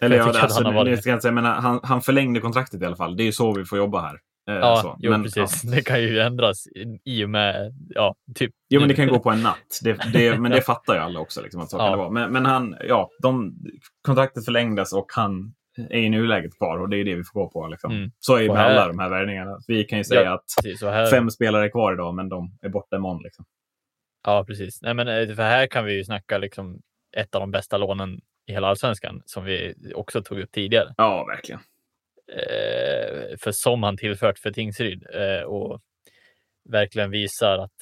Eller ja, alltså, han, ska säga, men han, han förlängde kontraktet i alla fall. Det är ju så vi får jobba här. Eh, ja, så. Jo, men, precis. Ja. Det kan ju ändras i och med, ja, typ. Jo, men det kan gå på en natt. Det, det, men det fattar ju alla också. Liksom, att så ja. kan det vara. Men, men han, ja, de, kontraktet förlängdes och han är i nuläget kvar och det är det vi får gå på. Liksom. Mm. Så är det med här... alla de här värvningarna. Vi kan ju säga ja, att här... fem spelare är kvar idag, men de är borta imorgon. Liksom. Ja, precis. Nej, men eh, för här kan vi ju snacka liksom ett av de bästa lånen i hela allsvenskan som vi också tog upp tidigare. Ja, verkligen. Eh, för som han tillfört för Tingsryd eh, och verkligen visar att,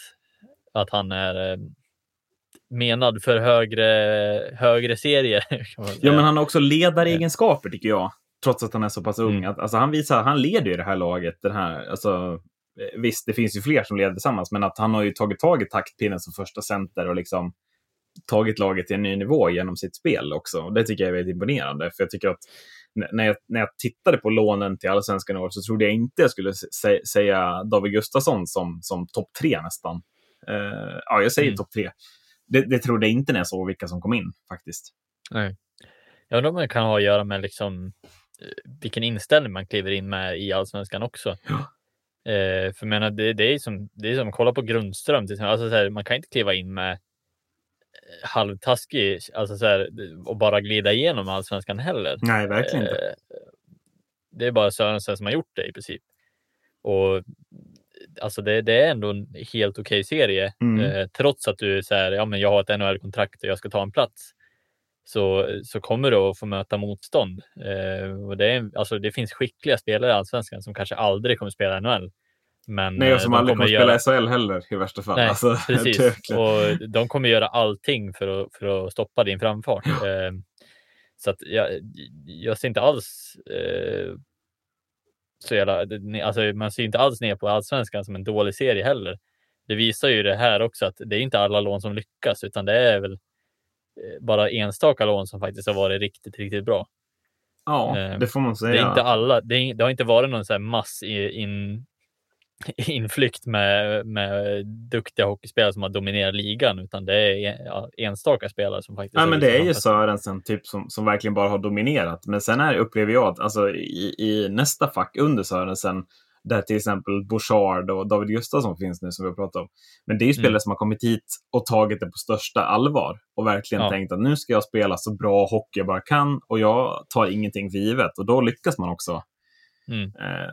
att han är eh, menad för högre, högre serier. Ja, men han har också ledaregenskaper tycker jag. Trots att han är så pass ung. Mm. Alltså, han visar, han leder ju det här laget. Den här, alltså, visst, det finns ju fler som leder tillsammans, men att han har ju tagit tag i taktpinnen som första center och liksom tagit laget till en ny nivå genom sitt spel också. Det tycker jag är väldigt imponerande. För jag tycker att när jag, när jag tittade på lånen till Allsvenskan i år så trodde jag inte jag skulle säga David Gustafsson som, som topp tre nästan. Uh, ja, jag säger mm. topp tre det, det trodde jag inte när jag såg vilka som kom in faktiskt. Nej. Jag undrar om det kan ha att göra med liksom eh, vilken inställning man kliver in med i allsvenskan också. Ja. Eh, för jag menar, det, det är som, det är som kolla på Grundström. Till exempel. Alltså, så här, man kan inte kliva in med eh, halvtaskig, alltså så här, och bara glida igenom allsvenskan heller. Nej, verkligen inte. Eh, det är bara Sörensen som har gjort det i princip. Och alltså det, det är ändå en helt okej serie, Mm. eh, trots att du säger ja, men jag har ett NHL-kontrakt och jag ska ta en plats. Så, så kommer du att få möta motstånd. Eh, och det, är, alltså, det finns skickliga spelare i allsvenskan som kanske aldrig kommer spela NHL. Men Nej, eh, och som de aldrig kommer göra- spela SHL heller i värsta fall. Nej, alltså, Precis, och de kommer göra allting för att, för att stoppa din framfart. Eh, så att jag, jag ser inte alls eh, så jävla, alltså man ser inte alls ner på allsvenskan som en dålig serie heller. Det visar ju det här också att det är inte alla lån som lyckas, utan det är väl eh, bara enstaka lån som faktiskt har varit riktigt, riktigt bra. ja, eh, det får man säga. Det är inte alla. Det, är, det har inte varit någon så här mass i- in, inflykt med, med duktiga hockeyspelare som har dominerat ligan, utan det är ja, enstaka spelare som faktiskt. Ja, men det är ju. Sörensen typ som, som verkligen bara har dominerat. Men sen är, upplever jag att alltså, i, i nästa fack under Sörensen, där till exempel Bouchard och David Gustafsson finns nu som vi har pratat om. Men det är ju spelare Mm. som har kommit hit och tagit det på största allvar och verkligen Ja. tänkt att nu ska jag spela så bra hockey jag bara kan och jag tar ingenting för givet. Och då lyckas man också. Mm. Eh,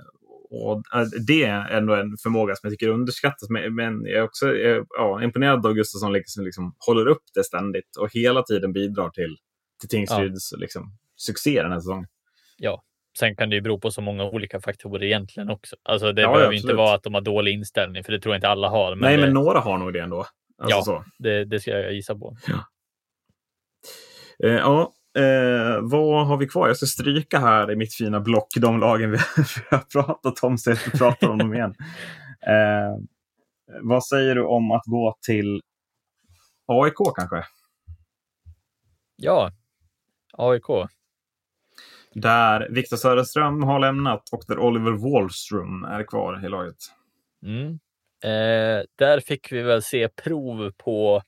och eh, det är ändå en förmåga som jag tycker underskattas. Men, jag är också eh, ja, imponerad av Gustafsson liksom, liksom håller upp det ständigt och hela tiden bidrar till, till Tingsryds liksom, succé den här säsongen. Ja, sen kan det ju bero på så många olika faktorer egentligen också. Alltså det Ja, behöver ju inte vara att de har dålig inställning, för det tror jag inte alla har. Men Nej, det, men några har nog det ändå. Alltså Ja. det, det ska jag gissa på. Eh, ja, eh, vad har vi kvar? Jag ska stryka här i mitt fina block de lagen vi, har pratat om så jag inte pratar om dem igen. Eh, vad säger du om att gå till AIK kanske? Ja, AIK. Där Viktor Söderström har lämnat och där Oliver Wallström är kvar i laget. Mm. Eh, där fick vi väl se prov på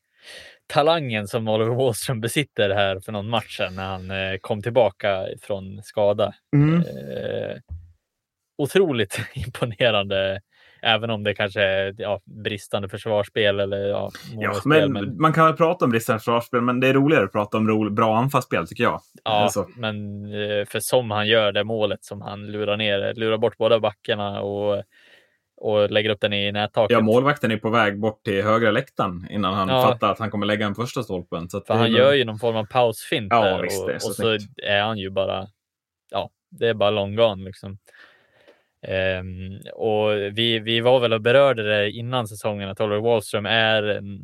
talangen som Oliver Wallström besitter här för någon match sedan när han eh, kom tillbaka från skada. Mm. Eh, otroligt imponerande, även om det kanske är ja, bristande försvarsspel eller ja, Ja, men, men, Man kan väl prata om bristande försvarsspel, men det är roligare att prata om bra anfallsspel tycker jag. ja, Alltså, men eh, för som han gör det målet som han lurar ner, lurar bort båda backarna och, och lägger upp den i nättaket. ja, målvakten är på väg bort till högra läktaren innan han Ja. fattar att han kommer lägga den första stolpen. Så För han gör ju någon form av pausfint Ja, där visst, och, så och så är han ju bara, ja, det är bara long gone liksom. Ehm, och vi, vi var väl och berörde det innan säsongen att Oliver Wallström är en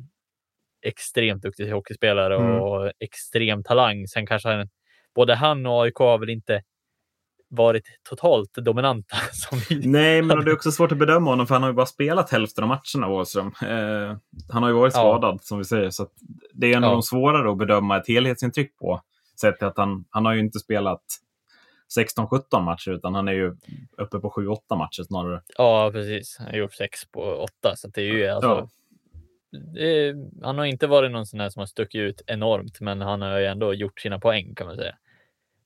extremt duktig hockeyspelare Mm. och extrem talang. Sen kanske han, både han och AIK har väl inte varit totalt dominanta. Som vi, Nej, men det är också svårt att bedöma honom för han har ju bara spelat hälften av matcherna, Wallström. Eh, han har ju varit Ja. skadad, som vi säger. Så det är en av Ja. de svårare att bedöma ett helhetsintryck på. Sett att han, han har ju inte spelat 16-17 matcher, utan han är ju uppe på 7-8 matcher snarare. ja, precis. Han har gjort sex på åtta, så att det är ju alltså, Ja. det han har inte varit någon sån här som har stuckit ut enormt, men han har ju ändå gjort sina poäng kan man säga.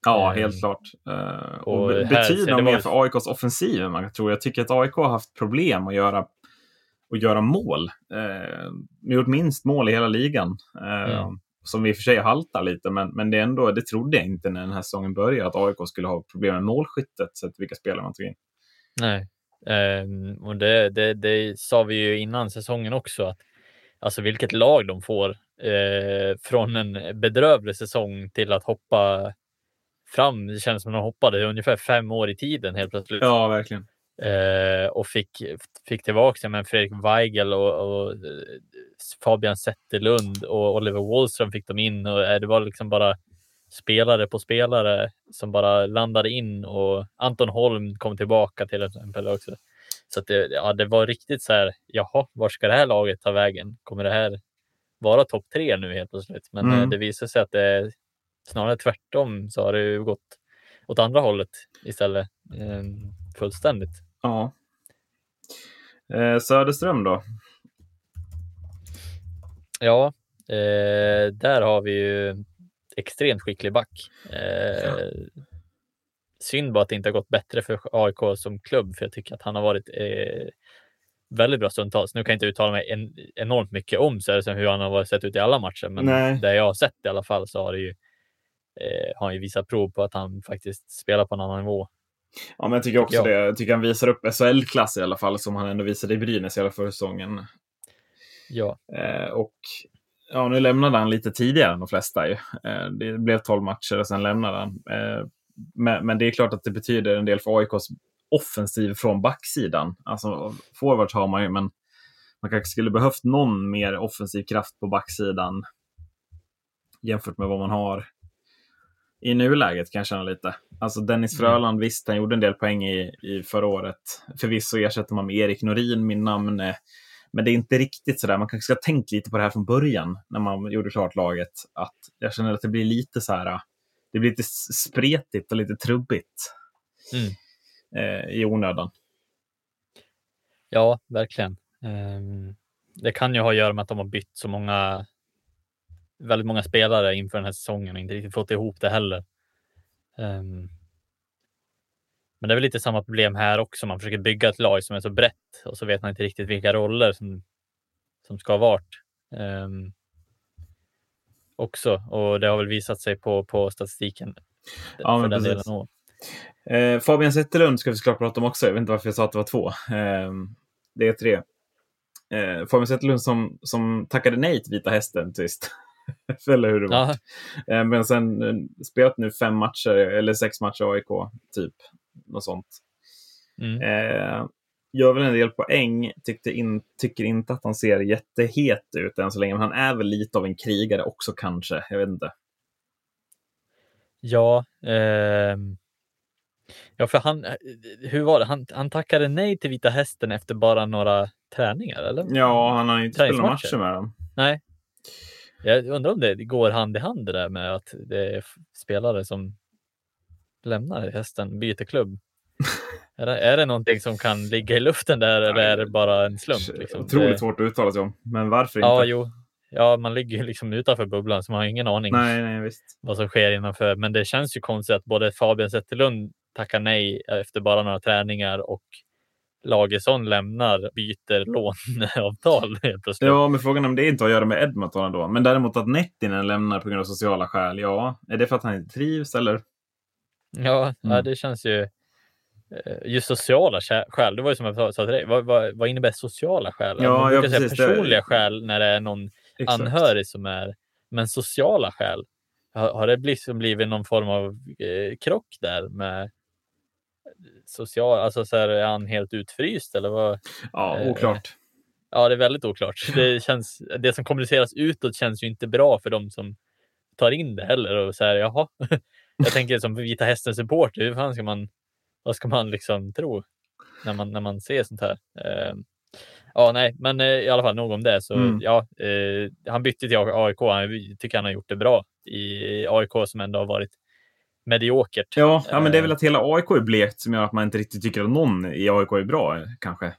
Ja, Eh, helt klart. Eh, och och betyder det nog var- mer för AIKs offensiv än man kan tro. Jag tycker att AIK har haft problem att göra, att göra mål. Eh, de gjort minst mål i hela ligan. Eh, Mm. Som i och för sig haltar lite, men, men det, ändå, det trodde jag inte när den här säsongen började, att AIK skulle ha problem med målskyttet, sett vilka spelare man tog in. Nej, Ehm, och det, det, det sa vi ju innan säsongen också att alltså vilket lag de får eh, från en bedrövlig säsong till att hoppa fram. Det känns som de hoppade ungefär fem år i tiden helt plötsligt. Ja, verkligen. Eh, och fick, fick tillbaka men Fredrik Weigel och, och eh, Fabian Zetterlund och Oliver Wallström fick de in och eh, det var liksom bara spelare på spelare som bara landade in och Anton Holm kom tillbaka till exempel också. Så att det, ja, det var riktigt så här, jaha, var ska det här laget ta vägen? Kommer det här vara topp tre nu helt plötsligt? Men Mm. eh, det visar sig att det snarare tvärtom så har det ju gått åt andra hållet istället. Eh, fullständigt. Ja. Eh, Söderström då? Ja, eh, där har vi ju extremt skicklig back. Eh, synd bara att det inte har gått bättre för AIK som klubb, för jag tycker att han har varit eh, väldigt bra stundtals. Nu kan jag inte uttala mig en, enormt mycket om Söderström, hur han har sett ut i alla matcher, men Nej. det jag har sett i alla fall så har det ju eh, har han ju visat prov på att han faktiskt spelar på en annan nivå. Ja, men jag tycker också jag. det. Jag tycker han visar upp SHL-klass i alla fall, som han ändå visade i Brynäs hela förra säsongen. Ja, Eh, och ja, nu lämnade han lite tidigare än de flesta. Ju. Eh, det blev 12 matcher och sen lämnade han. Eh, men, men det är klart att det betyder en del för AIKs offensiv från backsidan. Alltså, forwards har man ju, men man kanske skulle behövt någon mer offensiv kraft på backsidan jämfört med vad man har i nuläget kan jag känna lite. Alltså Dennis Mm. Fröland, visst, han gjorde en del poäng i, i förra året. Förvisso ersätter man med Erik Norin, min namn. eh, Men det är inte riktigt sådär. Man kanske ska ha tänkt lite på det här från början när man gjorde klart laget. Att jag känner att det blir lite så här. eh, Det blir lite spretigt och lite trubbigt Mm. eh, i onödan. ja verkligen. Ehm, det kan ju ha att göra med att de har bytt så många, väldigt många spelare inför den här säsongen och inte riktigt fått ihop det heller. Ehm, men det är väl lite samma problem här också. Man försöker bygga ett lag som är så brett och så vet man inte riktigt vilka roller som, som ska ha varit. Ehm, också och det har väl visat sig på, på statistiken. Ja, för den precis. delen. Eh, Fabian Zetterlund ska vi såklart prata om också. Jag vet inte varför jag sa att det var två. Eh, det är tre. Eh, Fabian Zetterlund som, som tackade nej till Vita Hästen sist. Eller hur det var. Ja, Eh, men sen eh, spelat nu fem matcher, eller sex matcher AIK, typ. Något sånt. mm. Eh, gör väl en del poäng. Tyckte in, tycker inte att han ser jättehet ut än så länge. Men han är väl lite av en krigare också kanske. Jag vet inte. Ja, ehm, ja, för han, hur var det? Han, han tackade nej till Vita Hästen efter bara några träningar, eller? Ja, han har ju inte spelat matcher med dem. Nej. Jag undrar om det går hand i hand det där med att det är spelare som lämnar hästen, byter klubb. är, det, är det någonting som kan ligga i luften där eller är det bara en slump? Liksom? Otroligt det, svårt att uttala sig om. Men varför Ja, inte? jo. Ja, man ligger ju liksom utanför bubblan så man har ingen aning Nej, nej, visst. vad som sker innanför. Men det känns ju konstigt att både Fabian Zetterlund tackar nej efter bara några träningar och Lagesson lämnar, byter låneavtal helt plötsligt. Ja, men frågan är om det inte har att göra med Edmonton ändå. Men däremot att Nettinen lämnar på grund av sociala skäl, ja. Är det för att han inte trivs eller? Ja, ja, Mm. det känns ju... eh, Just sociala skä- skäl, det var ju som jag sa till dig. Vad, vad, vad innebär sociala skäl? Ja, Man ja, brukar säga precis, det- personliga skäl när det är någon Exakt. anhörig som är... Men sociala skäl, har, har det blivit, blivit någon form av eh, krock där med social... Alltså så här, är han helt utfryst eller vad? Ja, eh, oklart. Ja, det är väldigt oklart. Det, känns, det som kommuniceras utåt känns ju inte bra för de som tar in det heller. Och så här, jaha. Jag tänker som Vita Hästen supporter, hur fan ska man, vad ska man liksom tro när man, när man ser sånt här? Eh, ja, nej, men eh, i alla fall nog om det. Så Mm. ja, eh, han bytte till AIK. Han tycker han har gjort det bra i AIK som ändå har varit mediokert. Ja, ja, men det är väl Eh, att hela AIK är blekt som gör att man inte riktigt tycker att någon i AIK är bra, kanske.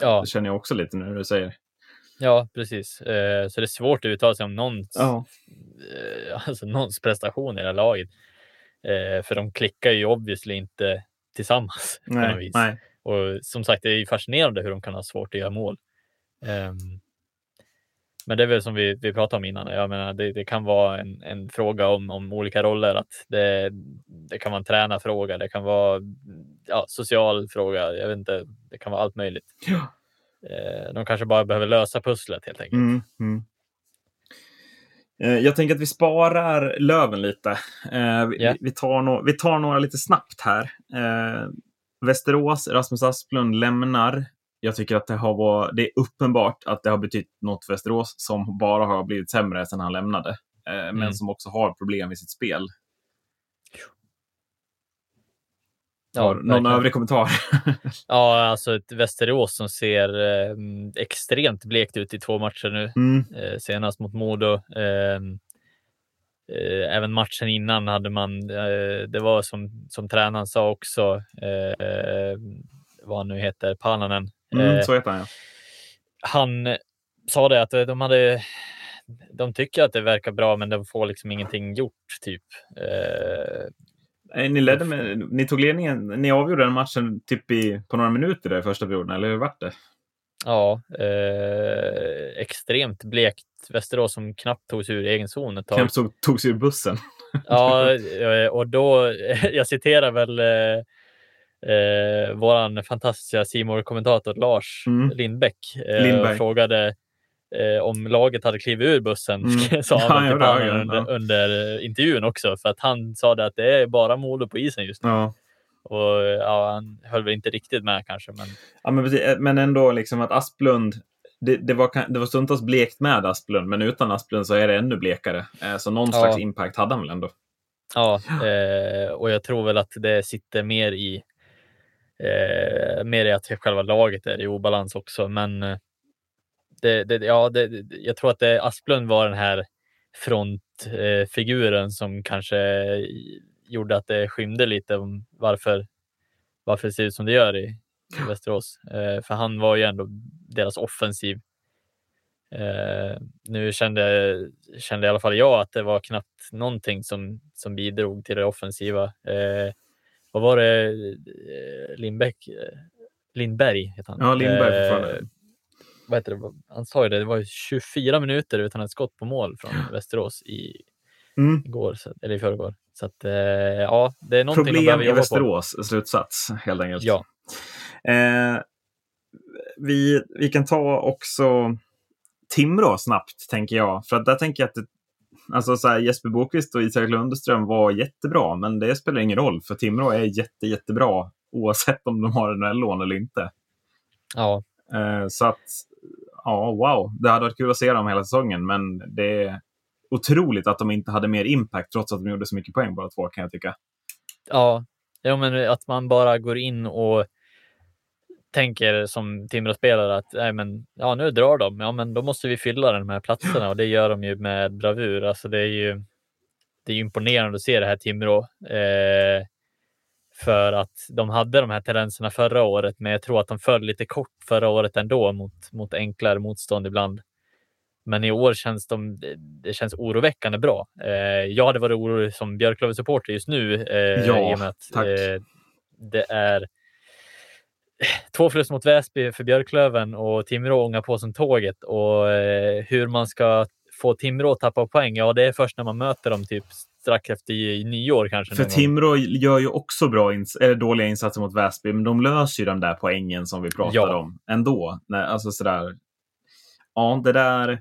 Ja. Det känner jag också lite nu när du säger. Ja, precis. Eh, så det är svårt att uttala sig om någons Ja. eh, alltså någons prestation i det här laget. För de klickar ju obviously inte tillsammans på något Nej, vis. nej. Och som sagt, det är fascinerande hur de kan ha svårt att göra mål. Ehm, men det är väl som vi, vi pratade om innan. Jag menar, det, det kan vara en, en fråga om, om olika roller. Att det, det kan vara en tränarfråga, det kan vara ja, social fråga. Jag vet inte, det kan vara allt möjligt. Ja. Eh, de kanske bara behöver lösa pusslet helt enkelt. Mm, mm. Eh, Jag tänker att vi sparar Löven lite. Eh, vi, Ja. vi, tar no vi tar några lite snabbt här. Västerås, Rasmus Asplund lämnar. Jag tycker att det, har varit, det är uppenbart att det har betytt något för Västerås som bara har blivit sämre sedan han lämnade. Eh, Men Mm. som också har problem i sitt spel. Ja, någon verkligen. övrig kommentar? Ja, alltså ett Västerås som ser eh, extremt blekt ut i två matcher nu. mm. Eh, senast mot Modo. Eh, eh, även matchen innan hade man, eh, det var som, som tränaren sa också, eh, vad han nu heter, Pananen. Mm, Eh, så heter han ja. han sa det att de hade, de tycker att det verkar bra, men de får liksom ingenting gjort. typ. Eh, ni, ledde med, ni tog ledningen, ni avgjorde den matchen typ i, på några minuter där i första perioden, eller hur vart det? Ja, eh, extremt blekt Västerås som knappt tog sig ur egen zon ett tag. Knappt tog, sig ur bussen. ja, eh, och då, jag citerar väl eh, eh, våran fantastiska simor kommentator Lars mm. Lindbäck eh, frågade eh, om laget hade klivit ur bussen, mm. sa han ja, ja, ja, under, under, intervjun också, för att han sa det att det är bara Modo på isen just nu. Och ja, han höll väl inte riktigt med kanske. Men, ja, men, eh, men ändå liksom att Asplund, det, det, var, det var stundtals blekt med Asplund, men utan Asplund så är det ännu blekare. Eh, så någon slags impact hade han väl ändå. Ja, eh, och jag tror väl att det sitter mer i eh, mer i att själva laget är i obalans också. Men eh, det, det, ja, det, jag tror att det, Asplund var den här frontfiguren som kanske gjorde att det skymde lite om varför, varför det ser ut som det gör i, i Västerås. Eh, för han var ju ändå deras offensiv. Eh, nu kände, kände i alla fall jag att det var knappt någonting som, som bidrog till det offensiva. Eh, vad var det? Eh, Lindbäck? Eh, Lindberg heter han. Ja, Lindberg fortfarande vad heter det, han sa ju det, det var 24 minuter utan ett skott på mål från Västerås i, mm. igår, eller i förrgår. Så att, eh, ja, det är någonting Problem i Västerås, på. slutsats helt enkelt. Ja. Eh, vi, vi kan ta också Timrå snabbt, tänker jag. För att där tänker jag att det, alltså så här, Jesper Bokvist och Isak Lundström var jättebra, men det spelar ingen roll. För Timrå är jätte, jättebra oavsett om de har en lån eller inte. Ja. Eh, så att ja, wow. Det hade varit kul att se dem hela säsongen, men det är otroligt att de inte hade mer impact trots att de gjorde så mycket poäng båda två kan jag tycka. Ja, ja men att man bara går in och tänker som Timrå-spelare att nej, men, ja, nu drar de. Ja, men då måste vi fylla de här platserna och det gör de ju med bravur. Alltså, det är ju det är imponerande att se det här Timrå. Eh, för att de hade de här tendenserna förra året, men jag tror att de föll lite kort förra året ändå mot, mot enklare motstånd ibland. Men i år känns de, det känns oroväckande bra. Eh, jag hade varit orolig som Björklöven-supporter just nu eh, ja, i och med att eh, det är två förluster mot Väsby för Björklöven och Timrå ångar på som tåget och eh, hur man ska få Timrå att tappa poäng. Ja, det är först när man möter dem typ strax efter nyår kanske. För Timrå gör ju också bra ins eller dåliga insatser mot Väsby, men de löser ju den där poängen som vi pratade ja. om ändå. Nej, alltså sådär. Ja, det där.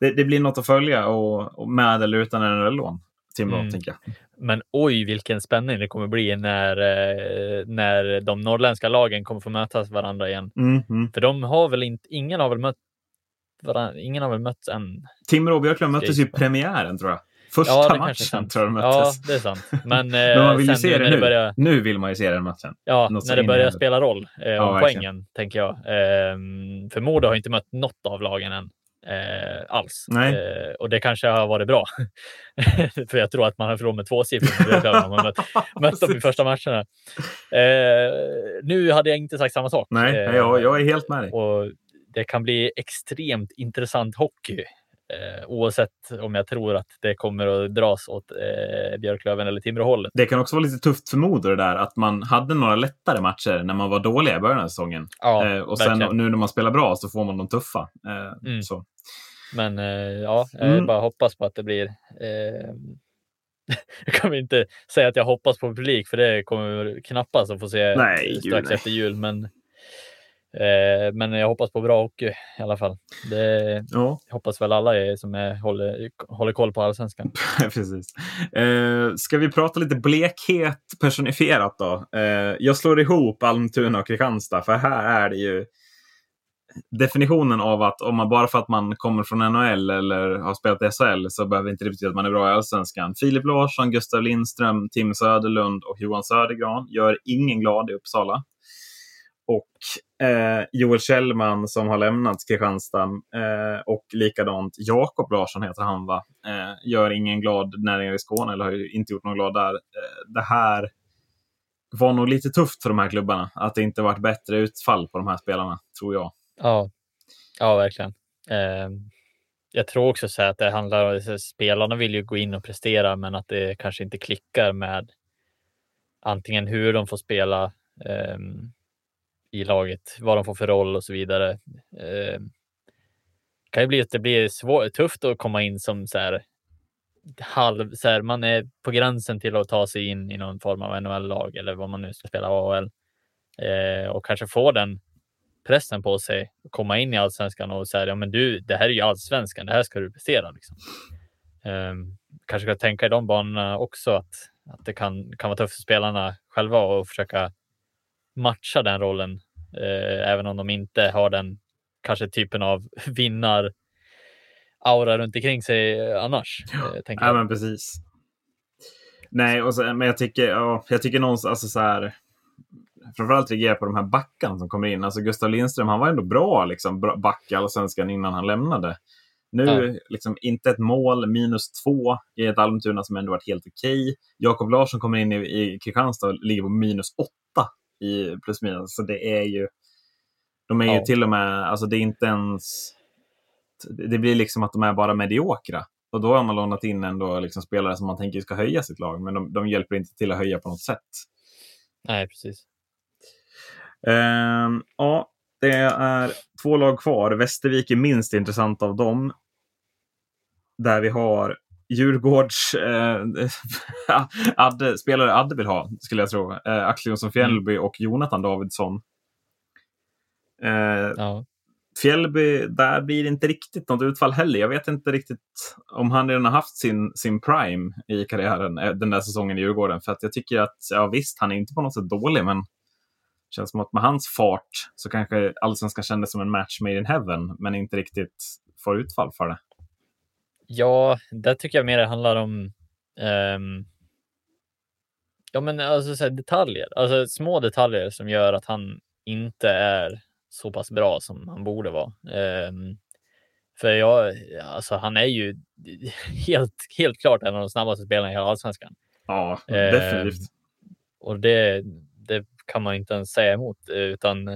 Det, det, blir något att följa och, och med eller utan en lån. Timrå, mm. tänker jag. Men oj, vilken spänning det kommer bli när, eh, när de norrländska lagen kommer få mötas varandra igen. Mm, mm. För de har väl inte, ingen har väl mött varandra. Ingen har väl mötts än. Timrå och Björklund möttes ju i premiären tror jag. Första ja, matchen tror jag de möttes. Ja, det är sant. Men, Men man vill ju se det nu. Börjar... Nu vill man ju se den matchen. Ja, något när det börjar spela roll eh, ja, om poängen, tänker jag. Eh, för Modo har inte mött något av lagen än. Eh, alls. Eh, och det kanske har varit bra. för jag tror att man har förlorat med två siffror om man mött, mött dem i första matcherna. Eh, nu hade jag inte sagt samma sak. Nej, jag, jag är helt med dig. Och det kan bli extremt intressant hockey. Eh, oavsett om jag tror att det kommer att dras åt eh, Björklöven eller Timrå-hållet. Det kan också vara lite tufft för Modo det där att man hade några lättare matcher när man var dåliga i början av säsongen. Ja, eh, och sen verkligen. nu när man spelar bra så får man de tuffa. Eh, mm. så. Men eh, ja, jag mm. bara hoppas på att det blir eh, jag kan väl inte säga att jag hoppas på publik för det kommer knappast att få se nej, strax gud, efter jul. Men men jag hoppas på bra hockey i alla fall. Det ja. hoppas väl alla är, som är, håller, håller koll på allsvenskan. Precis. Eh, ska vi prata lite blekhet personifierat då? Eh, jag slår ihop Almtuna och Kristianstad, för här är det ju definitionen av att om man bara för att man kommer från NHL eller har spelat i SHL så behöver inte det betyda att man är bra i allsvenskan. Filip Larsson, Gustav Lindström, Tim Söderlund och Johan Södergran gör ingen glad i Uppsala och eh, Joel Kjellman som har lämnat Kristianstad eh, och likadant Jakob Larsson heter han va? Eh, gör ingen glad när i Skåne eller har ju inte gjort någon glad där. Eh, det här var nog lite tufft för de här klubbarna. Att det inte varit bättre utfall på de här spelarna, tror jag. Ja, ja verkligen. Eh, jag tror också så att det handlar om att spelarna vill ju gå in och prestera, men att det kanske inte klickar med antingen hur de får spela eh, i laget, vad de får för roll och så vidare. Eh, kan ju bli att det blir svår, tufft att komma in som så här, halv, så här, man är på gränsen till att ta sig in i någon form av NHL-lag eller vad man nu ska spela AHL eh, och kanske få den pressen på sig att komma in i allsvenskan och säga ja, men du, det här är ju allsvenskan, det här ska du prestera. Liksom. Eh, kanske ska tänka i de banorna också att, att det kan, kan vara tufft för spelarna själva att försöka matcha den rollen, eh, även om de inte har den kanske typen av vinnar aura runt omkring sig annars. Ja, eh, ja men precis. Nej, och så, men jag tycker, ja, jag tycker någonstans, alltså så här, framförallt reagerar på de här backarna som kommer in. Alltså Gustav Lindström, han var ändå bra liksom, back i Allsvenskan innan han lämnade. Nu, ja. liksom, inte ett mål, minus två i ett Almtuna som ändå varit helt okej. Jakob Larsson kommer in i, i Kristianstad och ligger på minus åtta i plus minus. Så det är ju, de är ja. ju till och med, alltså det är inte ens, det blir liksom att de är bara mediokra. Och då har man lånat in ändå liksom spelare som man tänker ska höja sitt lag, men de, de hjälper inte till att höja på något sätt. Nej, precis. Uh, ja, det är två lag kvar. Västervik är minst intressant av dem. Där vi har Djurgårds eh, Adde, spelare Adde vill ha, skulle jag tro. Eh, Axel Jonsson Fjällby mm. och Jonathan Davidsson. Eh, ja. Fjällby, där blir det inte riktigt något utfall heller. Jag vet inte riktigt om han redan har haft sin, sin prime i karriären eh, den där säsongen i Djurgården. För att jag tycker att, ja visst, han är inte på något sätt dålig, men det känns som att med hans fart så kanske allsvenskan kändes som en match made in heaven, men inte riktigt får utfall för det. Ja, där tycker jag mer det handlar om um, ja, men alltså så detaljer, alltså små detaljer som gör att han inte är så pass bra som han borde vara. Um, för jag, alltså han är ju helt, helt klart en av de snabbaste spelarna i hela allsvenskan. Ja, definitivt. Um, och det, det kan man inte ens säga emot, utan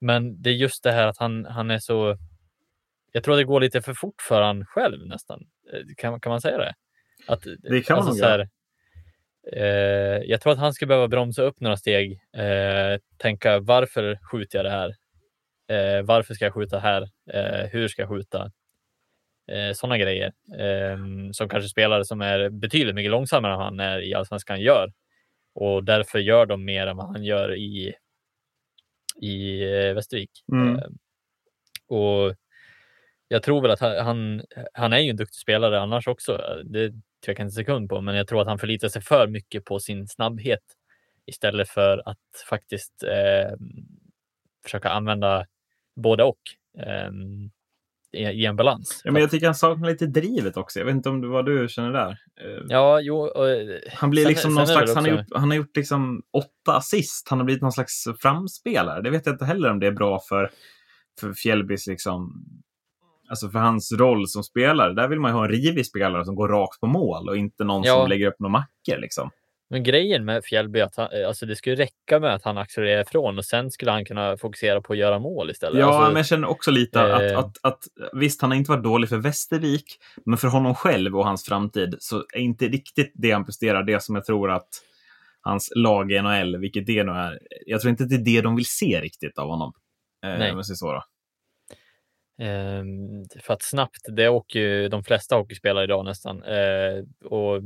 men det är just det här att han, han är så jag tror det går lite för fort för han själv nästan. Eh, kan, kan man säga det? Att, det kan alltså, man här, eh, Jag tror att han skulle behöva bromsa upp några steg. Eh, tänka varför skjuter jag det här? Eh, varför ska jag skjuta här? Eh, hur ska jag skjuta? Eh, Sådana grejer som kanske spelare som är betydligt mycket långsammare än han är i allsvenskan gör och därför gör de mer än vad han gör i i Västervik. Mm. och jag tror väl att han, han är ju en duktig spelare annars också. Det tvekar inte en sekund på, men jag tror att han förlitar sig för mycket på sin snabbhet istället för att faktiskt eh, försöka använda både och eh, i, i, en balans. Ja, men jag tycker han saknar lite drivet också. Jag vet inte om det vad du känner där. Eh, ja, jo. Och, han blir sen, liksom någon slags, han har gjort, han har gjort liksom åtta assist. Han har blivit någon slags framspelare. Det vet jag inte heller om det är bra för, för Fjällbys liksom alltså för hans roll som spelare, där vill man ju ha en rivig spelare som går rakt på mål och inte någon ja. som lägger upp några mackor. Liksom. Men grejen med Fjällby, att han, alltså det skulle räcka med att han accelererar ifrån och sen skulle han kunna fokusera på att göra mål istället. Ja, alltså, men jag känner också lite eh... att, att, att, visst, han har inte varit dålig för Västervik, men för honom själv och hans framtid så är inte riktigt det han presterar det som jag tror att hans lag i NHL, vilket det nu är, jag tror inte att det är det de vill se riktigt av honom. Eh, Nej. Så då. Ehm, för att snabbt, det åker ju de flesta hockeyspelare idag nästan. Eh, och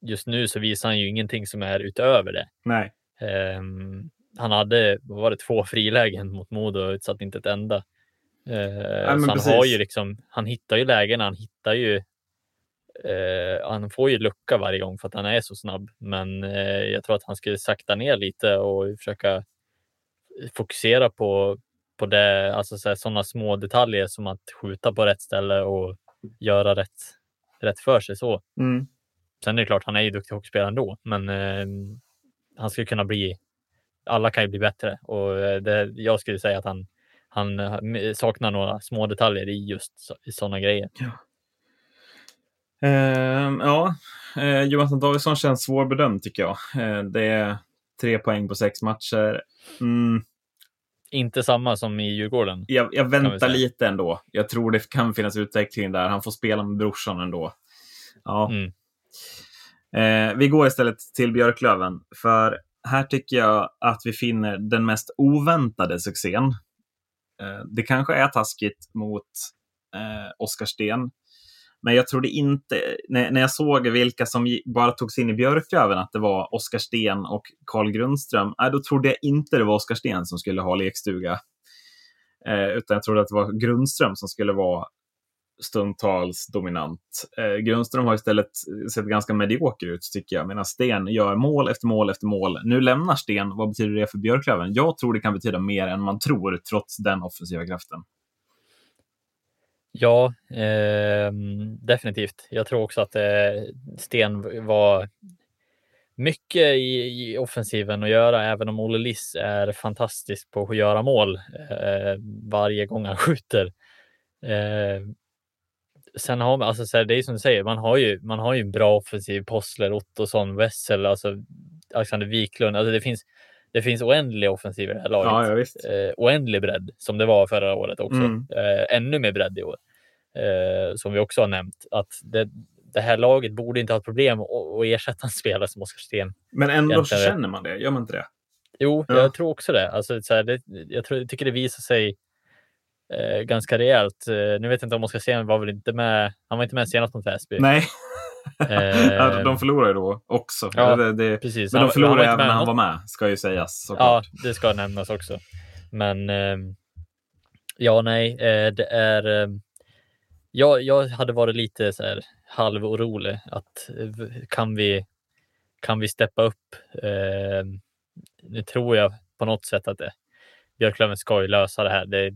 just nu så visar han ju ingenting som är utöver det. Nej. Ehm, han hade, vad var det, två frilägen mot Modo och utsatt inte ett enda. Eh, så han har ju liksom, han hittar ju lägen, han hittar ju eh, han får ju lucka varje gång för att han är så snabb. Men jag tror att han skulle sakta ner lite och försöka fokusera på, på det, alltså sådana små detaljer som att skjuta på rätt ställe och göra rätt, rätt för sig. så. Mm. Sen är det klart, han är ju duktig hockeyspelare ändå, men eh, han skulle kunna bli. Alla kan ju bli bättre och eh, det, jag skulle säga att han, han eh, saknar några små detaljer i just i sådana grejer. Ja. Uh, ja, uh, Jonathan Davidsson känns svårbedömd tycker jag. Uh, det är tre poäng på sex matcher. Mm inte samma som i Djurgården. Jag, jag väntar lite ändå. Jag tror det kan finnas utveckling där. Han får spela med brorsan ändå. Ja. Mm. Eh, vi går istället till Björklöven. För här tycker jag att vi finner den mest oväntade succén. Eh, det kanske är taskigt mot eh, Oskar Sten. Men jag trodde inte, när, när jag såg vilka som bara togs in i Björklöven, att det var Oskar Sten och Carl Grundström, äh, då trodde jag inte det var Oskar Sten som skulle ha lekstuga. Eh, utan jag trodde att det var Grundström som skulle vara stundtals dominant. Eh, Grundström har istället sett ganska medioker ut, tycker jag, medan Sten gör mål efter mål efter mål. Nu lämnar Sten. Vad betyder det för Björklöven? Jag tror det kan betyda mer än man tror, trots den offensiva kraften. Ja, eh, definitivt. Jag tror också att eh, Sten var mycket i, i, offensiven att göra, även om Olle Liss är fantastisk på att göra mål eh, varje gång han skjuter. Eh, sen har man, alltså så här, det är som du säger, man har ju, man har ju en bra offensiv. Possler, Ottosson, Wessel, alltså Alexander Wiklund. Alltså det finns, det finns oändlig offensiv i det här laget. Ja, ja. Eh, oändlig bredd som det var förra året också. Mm. Eh, ännu mer bredd i år. Eh, som vi också har nämnt. Att det, det här laget borde inte ha ett problem att ersätta en spelare som Oskar Sten. Men ändå känner man det, gör man inte det? Jo, ja. jag tror också det. Alltså, så här, det jag, tror, jag tycker det visar sig eh, ganska rejält. Eh, nu vet jag inte om Oskar Sten var väl inte med. Han var inte med senast mot Väsby. Nej, eh, de förlorade då också. Ja, det, det, precis. Men de förlorade även när han var med, ska ju sägas. Såklart. Ja, det ska nämnas också. Men ehm, ja, nej, eh, det är ehm, jag, jag hade varit lite så här halvorolig att kan vi, kan vi steppa upp? Eh, nu tror jag på något sätt att det, Björklöven ska ju lösa det här. Det,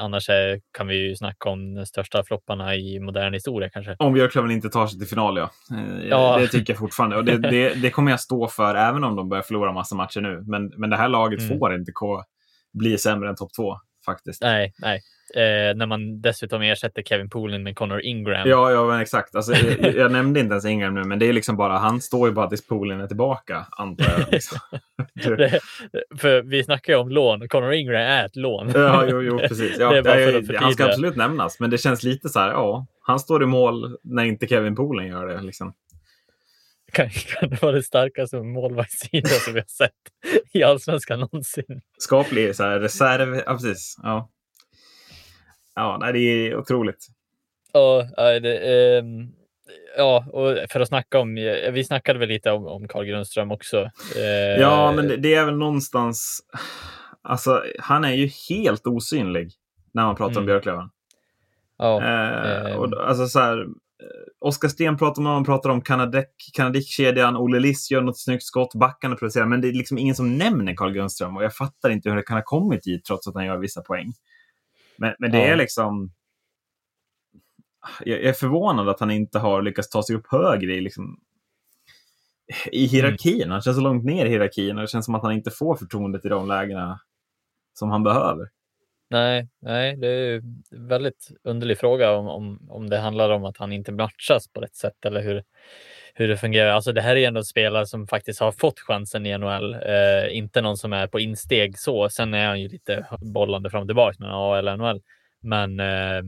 annars är, kan vi ju snacka om de största flopparna i modern historia kanske. Om Björklöven inte tar sig till final, ja. Eh, ja. Det tycker jag fortfarande. Och det, det, det, kommer jag stå för även om de börjar förlora massa matcher nu. Men, men det här laget mm. får inte bli sämre än topp två faktiskt. Nej, nej. Eh, när man dessutom ersätter Kevin Poolin med Connor Ingram. Ja, ja men exakt. Alltså, jag, jag, nämnde inte ens Ingram nu, men det är liksom bara, han står ju bara tills Poolin är tillbaka, antar jag. Liksom. det, för vi snackar ju om lån, Connor Ingram är ett lån. ja, jo, jo precis. Ja, är, han ska absolut nämnas, men det känns lite så här, ja, han står i mål när inte Kevin Poolin gör det. Liksom. Kan, kan det vara det starkaste målvaktssida som vi har sett i allsvenskan någonsin. Skaplig så här, reserv, ja precis. Ja. Ja, nej, det är otroligt. Ja, det, um, ja, och för att snacka om, vi snackade väl lite om, om Carl Grundström också. Uh, ja, men det, det, är väl någonstans, alltså han är ju helt osynlig när man pratar mm. om Björklöven. Ja, uh, och, alltså så här, Oskar Sten pratar man, man pratar om Kanadek-kedjan, Olle Liss gör något snyggt skott, backarna producerar, men det är liksom ingen som nämner Carl Grundström och jag fattar inte hur det kan ha kommit dit trots att han gör vissa poäng. Men, men det ja. är liksom... Jag är förvånad att han inte har lyckats ta sig upp högre i, liksom, i hierarkin. Mm. Han känns så långt ner i hierarkin och det känns som att han inte får förtroendet i de lägena som han behöver. Nej, nej, det är en väldigt underlig fråga om, om, om det handlar om att han inte matchas på rätt sätt eller hur, hur det fungerar. Alltså det här är ändå en spelare som faktiskt har fått chansen i NHL, eh, inte någon som är på insteg så. Sen är han ju lite bollande fram och tillbaka med AL och NHL. Men eh,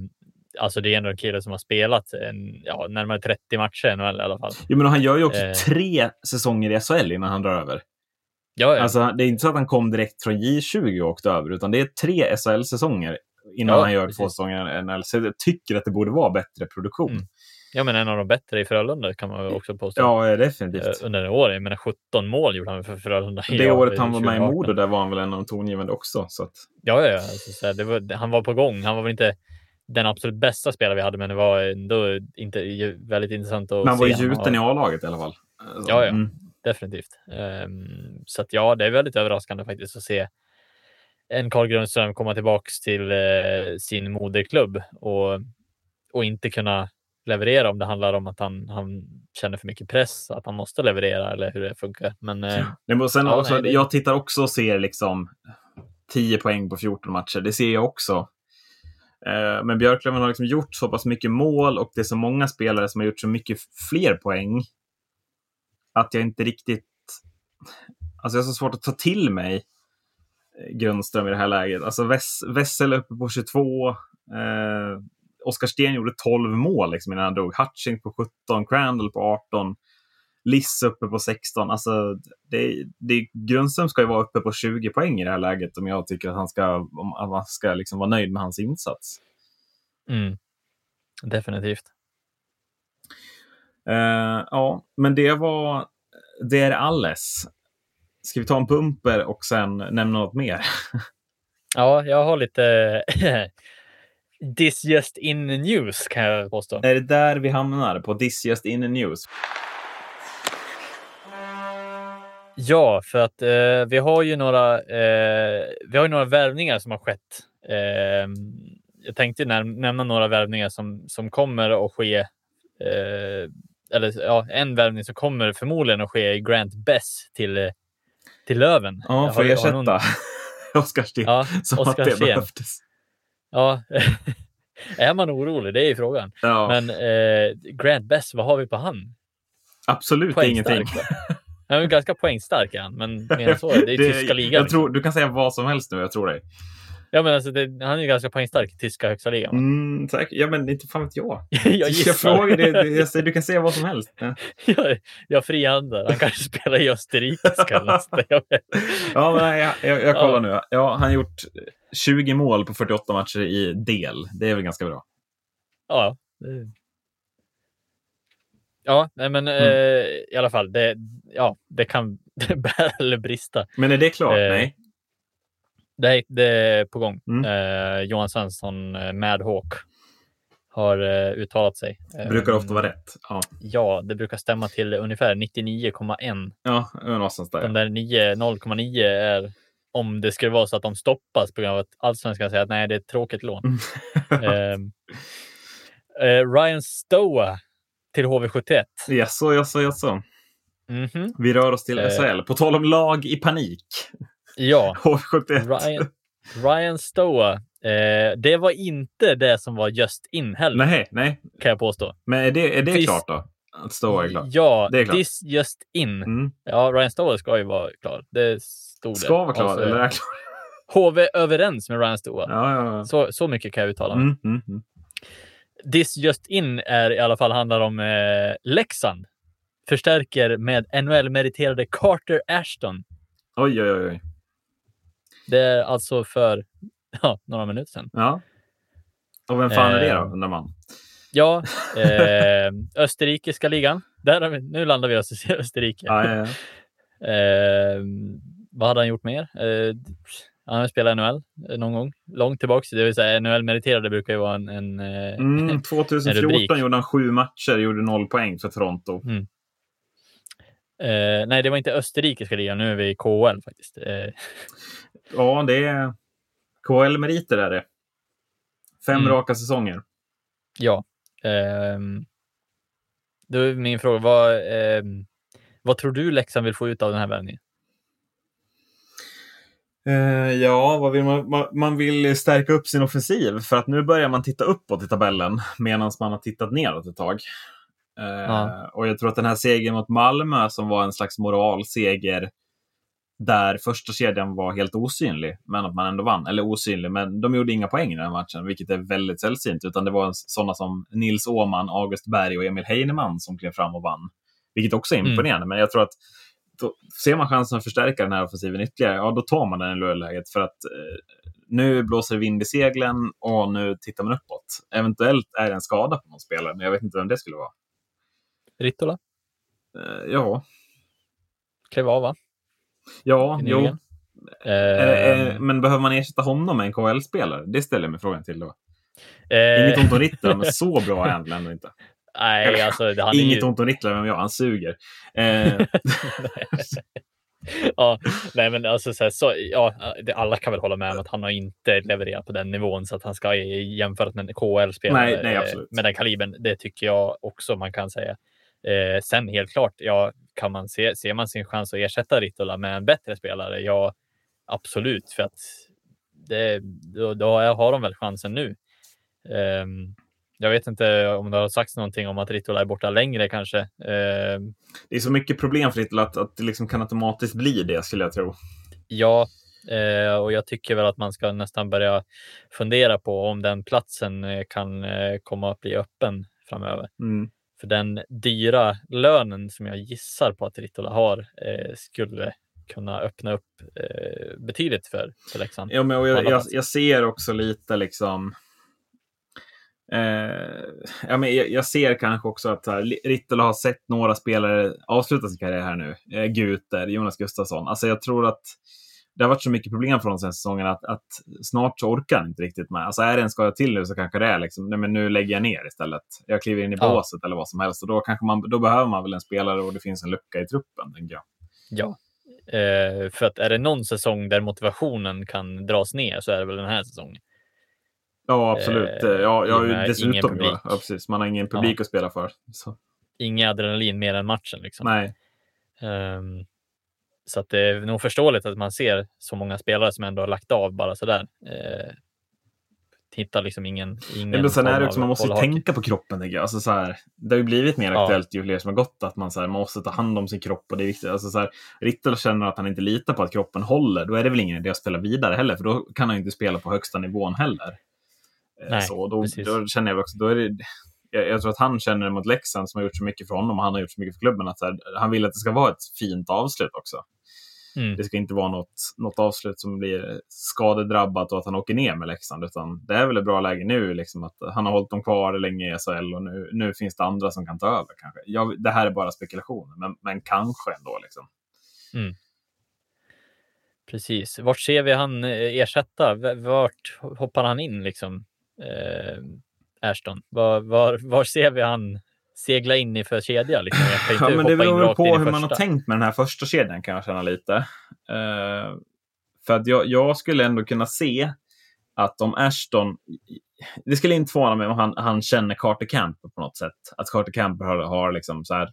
alltså det är ändå en kille som har spelat en, ja, närmare 30 matcher i NHL i alla fall. Jo, men han gör ju också eh, tre säsonger i SHL innan han drar över. Ja, ja. Alltså, det är inte så att han kom direkt från J20 och åkte över, utan det är tre SHL-säsonger innan ja, han gör precis. två säsonger NHL. Så jag tycker att det borde vara bättre produktion. Mm. Ja, men en av de bättre i Frölunda kan man också påstå. Ja, definitivt. Eh, under det året. Jag menar 17 mål gjorde han för Frölunda. Det året han var med i Modo, där var han väl en av de tongivande också. Så att... Ja, ja, alltså, det var, han var på gång. Han var väl inte den absolut bästa spelare vi hade, men det var ändå inte, väldigt intressant att men han var ju gjuten i A-laget i alla fall. Alltså, ja, ja. Mm. Definitivt. Um, så att ja, det är väldigt överraskande faktiskt att se en Carl Grundström komma tillbaks till uh, sin moderklubb och, och inte kunna leverera om det handlar om att han, han känner för mycket press, att han måste leverera eller hur det funkar. Men, eh, men sen ja, också, nej, det... Jag tittar också och ser liksom 10 poäng på 14 matcher. Det ser jag också. Eh, men Björklöven har liksom gjort så pass mycket mål och det är så många spelare som har gjort så mycket fler poäng att jag inte riktigt... Alltså jag har så svårt att ta till mig eh, Grundström i det här läget. Alltså Wess, Wessel uppe på 22. Eh, Oskar Sten gjorde 12 mål liksom, innan han drog. Hutching på 17, Crandall på 18. Liss uppe på 16. Alltså, det, det, Grundström ska ju vara uppe på 20 poäng i det här läget om jag tycker att han ska, om, man ska liksom vara nöjd med hans insats. Mm. Definitivt. Uh, ja, men det var det är alles. Ska vi ta en bumper och sen nämna något mer? ja, jag har lite This just in news kan jag påstå. Är det där vi hamnar? På This just in news? Ja, för att eh, vi har ju några. Eh, vi har ju några värvningar som har skett. Eh, jag tänkte näm nämna några värvningar som som kommer att ske. Eh, eller ja, en värvning som kommer förmodligen att ske i Grant Bess till till Löven. Ja, för att ersätta någon... Oskar Sten. Ja, som Oskar att det Sten. behövdes. Ja, är man orolig? Det är ju frågan. Ja. Men eh, Grant Bess, vad har vi på han? Absolut ingenting. Han är ganska poängstark han, men mer så, det är det, tyska ligan. Jag tror, du kan säga vad som helst nu, jag tror dig. Ja, men alltså, det, han är ju ganska poängstark i tyska högsta ligan. Mm, säkert. Ja, men inte fan vet jag. jag. Jag frågar det, jag säger, du kan säga vad som helst. Ja. jag, jag frihandlar. Han kanske spelar i österrikiska nästa. ja, men jag, jag, jag kollar ja. nu. Ja, han har gjort 20 mål på 48 matcher i del. Det är väl ganska bra. Ja. Ja, nej, men mm. eh, i alla fall, det, ja, det kan bära eller brista. Men är det klart? Eh, nej. Det, det är på gång. Mm. Eh, Johan Svensson, eh, Madhawk, har eh, uttalat sig. Brukar ofta vara rätt. Ja. ja, det brukar stämma till ungefär 99,1. Ja, någonstans där. De där 0,9 är om det skulle vara så att de stoppas på grund av att allsvenskan säger att nej, det är ett tråkigt lån. Ehm, eh, Ryan Stoa till HV71. Jaså, jaså, jaså. Mm -hmm. Vi rör oss till SHL. På tal om lag i panik. Ja. H71. Ryan, Ryan Stoa. Eh, det var inte det som var just in heller. Nej, nej. Kan jag påstå. Men är det, är det this, klart då? Att Stoa är klart? Ja, det är klart. this just in. Mm. Ja, Ryan Stoa ska ju vara klar. Det stod det. Ska vara klar, alltså, eller är klar? HV överens med Ryan Stoa. Ja, ja, ja. Så, så mycket kan jag uttala mig. Mm, mm, mm. This just in är i alla fall handlar om eh, Leksand. Förstärker med NHL-meriterade Carter Ashton. Oj, oj, oj. Det är alltså för ja, några minuter sedan. Ja. Och vem fan är det då, eh, undrar man? Ja, eh, österrikiska ligan. Där vi, nu landar vi i Österrike. Ja, ja, ja. Eh, vad hade han gjort mer? Eh, han har spelat NHL någon gång, långt tillbaka. Det vill säga NHL-meriterade brukar ju vara en, en, eh, mm, 2014 en gjorde han sju matcher, gjorde noll poäng för Toronto. Mm. Eh, nej, det var inte österrikiska ligan. Nu är vi i KHL faktiskt. Eh. Ja, det är KHL-meriter är det. Fem mm. raka säsonger. Ja. Eh, då är min fråga, vad, eh, vad tror du Leksand vill få ut av den här värvningen? Uh, ja, vad vill man, man vill stärka upp sin offensiv för att nu börjar man titta uppåt i tabellen medan man har tittat neråt ett tag. Uh, ja. Och jag tror att den här segern mot Malmö som var en slags moralseger där första kedjan var helt osynlig, men att man ändå vann. Eller osynlig, men de gjorde inga poäng i den matchen, vilket är väldigt sällsynt. Utan det var sådana som Nils Åman, August Berg och Emil Heinemann som klev fram och vann. Vilket också är mm. imponerande, mm. men jag tror att då, ser man chansen att förstärka den här offensiven ytterligare, ja då tar man den i läget. För att eh, nu blåser det vind i seglen och nu tittar man uppåt. Eventuellt är det en skada på någon spelare, men jag vet inte vem det skulle vara. Rittola? Eh, ja. Klev av, va? Ja, jo. Eh, men behöver man ersätta honom med en KHL-spelare? Det ställer jag mig frågan till då. Eh, Inget ont om Ritter, men så bra är han ändå inte. Nej, alltså, han Inget ju... ont om Ritter, men jag, han suger. Eh. ja, nej, men alltså, så, här, så ja, det, alla kan väl hålla med om att han har inte levererat på den nivån så att han ska jämföras med en KHL-spelare med den kalibern. Det tycker jag också man kan säga. Eh, sen helt klart, ja, kan man se, ser man sin chans att ersätta Ritola med en bättre spelare? Ja, absolut, för att det, då, då har de väl chansen nu. Eh, jag vet inte om det har sagts någonting om att Ritola är borta längre kanske. Eh, det är så mycket problem för Ritola att, att det liksom kan automatiskt bli det skulle jag tro. Ja, Eh, och jag tycker väl att man ska nästan börja fundera på om den platsen eh, kan eh, komma att bli öppen framöver. Mm. För den dyra lönen som jag gissar på att Ritola har eh, skulle kunna öppna upp eh, betydligt för, för Leksand. Ja, men jag, jag, jag ser också lite liksom Eh, ja, men jag, jag, ser kanske också att Rittola har sett några spelare avsluta sin karriär här nu. Eh, Guter, Jonas Gustafsson. Alltså jag tror att det har varit så mycket problem från den säsongen att, att snart så orkar han inte riktigt med. Alltså är det en skada till nu så kanske det är liksom, nej men nu lägger jag ner istället. Jag kliver in i ja. båset eller vad som helst. Och då, kanske man, då behöver man väl en spelare och det finns en lucka i truppen, tänker jag. Ja, eh, för att är det någon säsong där motivationen kan dras ner så är det väl den här säsongen. Ja, absolut. Eh, ja, ja, dessutom. Ja, precis. Man har ingen publik ja. att spela för. Så. Inga adrenalin mer än matchen. Liksom. Nej. Um, så att det är nog förståeligt att man ser så många spelare som ändå har lagt av bara sådär. Uh, hittar liksom ingen... ingen men sen är det också, man måste tänka på kroppen. Jag. Alltså, så här, det har ju blivit mer aktuellt ju fler som har gått att man, så här, man måste ta hand om sin kropp. och det är viktigt. Alltså, så här, Rittel känner att han inte litar på att kroppen håller. Då är det väl ingen idé att spela vidare heller, för då kan han inte spela på högsta nivån heller. Eh, Nej, så, då, då, känner jag också, då är det, jag, jag, tror att han känner mot Leksand som har gjort så mycket för honom och han har gjort så mycket för klubben att här, han vill att det ska vara ett fint avslut också. Mm. Det ska inte vara något, något avslut som blir skadedrabbat och att han åker ner med Leksand. Utan det är väl ett bra läge nu, liksom, att han har hållit dem kvar länge i SHL och nu, nu finns det andra som kan ta över. Kanske. Jag, det här är bara spekulationer, men, men kanske ändå. Liksom. Mm. Precis. Vart ser vi han eh, ersätta? Vart hoppar han in liksom? eh, Ashton? Var, var, var ser vi han segla in i för kedja? Liksom? ja, men det beror på hur man har tänkt med den här första kedjan kan jag känna lite. Eh, för att jag, jag, skulle ändå kunna se att om Ashton... Det skulle inte förvåna mig om han, han känner Carter Camper på något sätt. Att Carter Camper har, har liksom så här...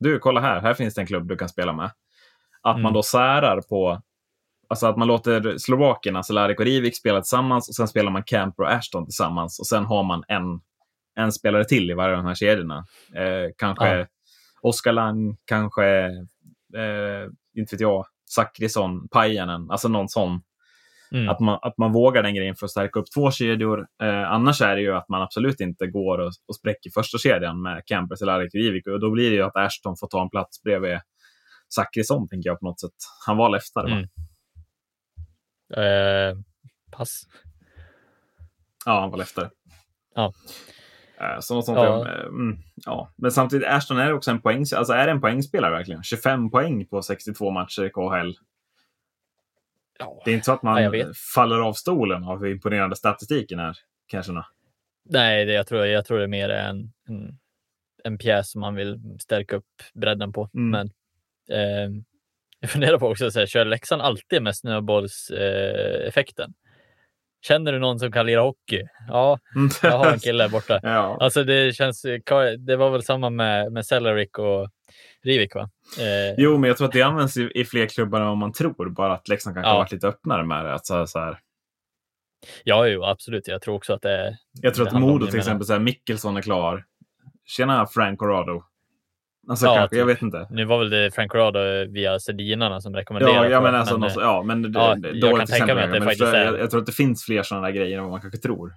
Du, kolla här. Här finns det en klubb du kan spela med. Att mm. man då särar på Alltså att man låter slovakerna, Cehlárik och Rivik spela tillsammans och sen spelar man Camper och Ashton tillsammans och sen har man en, en spelare till i varje av de här kedjorna. Eh, kanske ja. Oskar Lang, kanske, eh, inte vet jag, Zachrisson, Pajanen, alltså någon sån. Mm. Att, man, att man vågar den grejen för att stärka upp två kedjor. Eh, annars är det ju att man absolut inte går och, och spräcker första kedjan med Camper, Cehlárik och Rivik. Och då blir det ju att Ashton får ta en plats bredvid Zachrisson, tänker jag på något sätt. Han var leftare, mm. va? Eh, pass. Ja, han var leftare. Ja. Eh, så sånt ja. Där, mm, ja. Men samtidigt, Ashton är också en poäng, alltså är en poängspelare verkligen? 25 poäng på 62 matcher i KHL. Ja. Det är inte så att man ja, faller av stolen av hur imponerande statistiken är, kanske. Nej, det, jag, tror, jag tror det är mer en, en, en pjäs som man vill stärka upp bredden på. Mm. Men eh, jag funderar på också, så här, kör Leksand alltid med snöbollseffekten? Eh, Känner du någon som kan lira hockey? Ja, jag har en kille borta. ja. Alltså det känns, det var väl samma med, med Celerik och Rivik va? Eh. Jo, men jag tror att det används i, i fler klubbar än vad man tror. Bara att Leksand kanske ja. har varit lite öppnare med det. Att så, så här. Ja, jo, absolut. Jag tror också att det. Jag tror att Modo till exempel, så här, Mickelson är klar. Tjena Frank Corrado. Alltså, ja, kanske, jag typ. vet inte. Nu var väl det Frank Corrado via Sedinarna som rekommenderade. Ja, ja men alltså, men, något, ja, men ja, jag kan tänka mig att det men faktiskt är... Jag, jag, tror att det finns fler sådana där grejer än vad man kanske tror.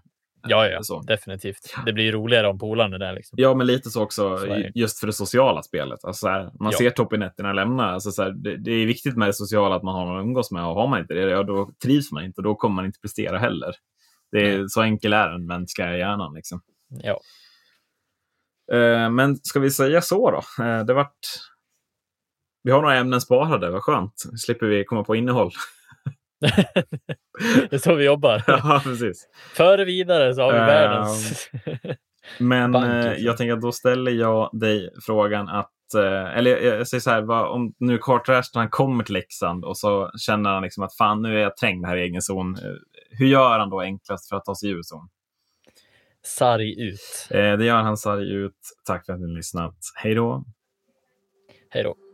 Ja, ja, så. definitivt. Det blir roligare om polarna där. Liksom. Ja, men lite så också så just för det sociala spelet. Alltså, här, man ja. ser toppinetterna lämna. Alltså, så här, det, det, är viktigt med det sociala att man har någon att umgås med. Och har man inte det, ja, då trivs man inte och då kommer man inte prestera heller. Det är, Så enkel är den mänskliga hjärnan. Liksom. Ja. Eh, men ska vi säga så då? Eh, det vart... Vi har några ämnen sparade, vad skönt. slipper vi komma på innehåll. det är så vi jobbar. ja, precis. Före vidare så har vi uh, världens Men bank, liksom. jag tänker att då ställer jag dig frågan att eller jag, säger så här, vad, om nu Carter kommer till Leksand och så känner han liksom att fan nu är jag trängd här i egen zon. Hur gör han då enklast för att ta sig ur zon? Sarg ut. Eh, det gör han sarg ut. Tack för att ni har lyssnat. Hej då! Hej då!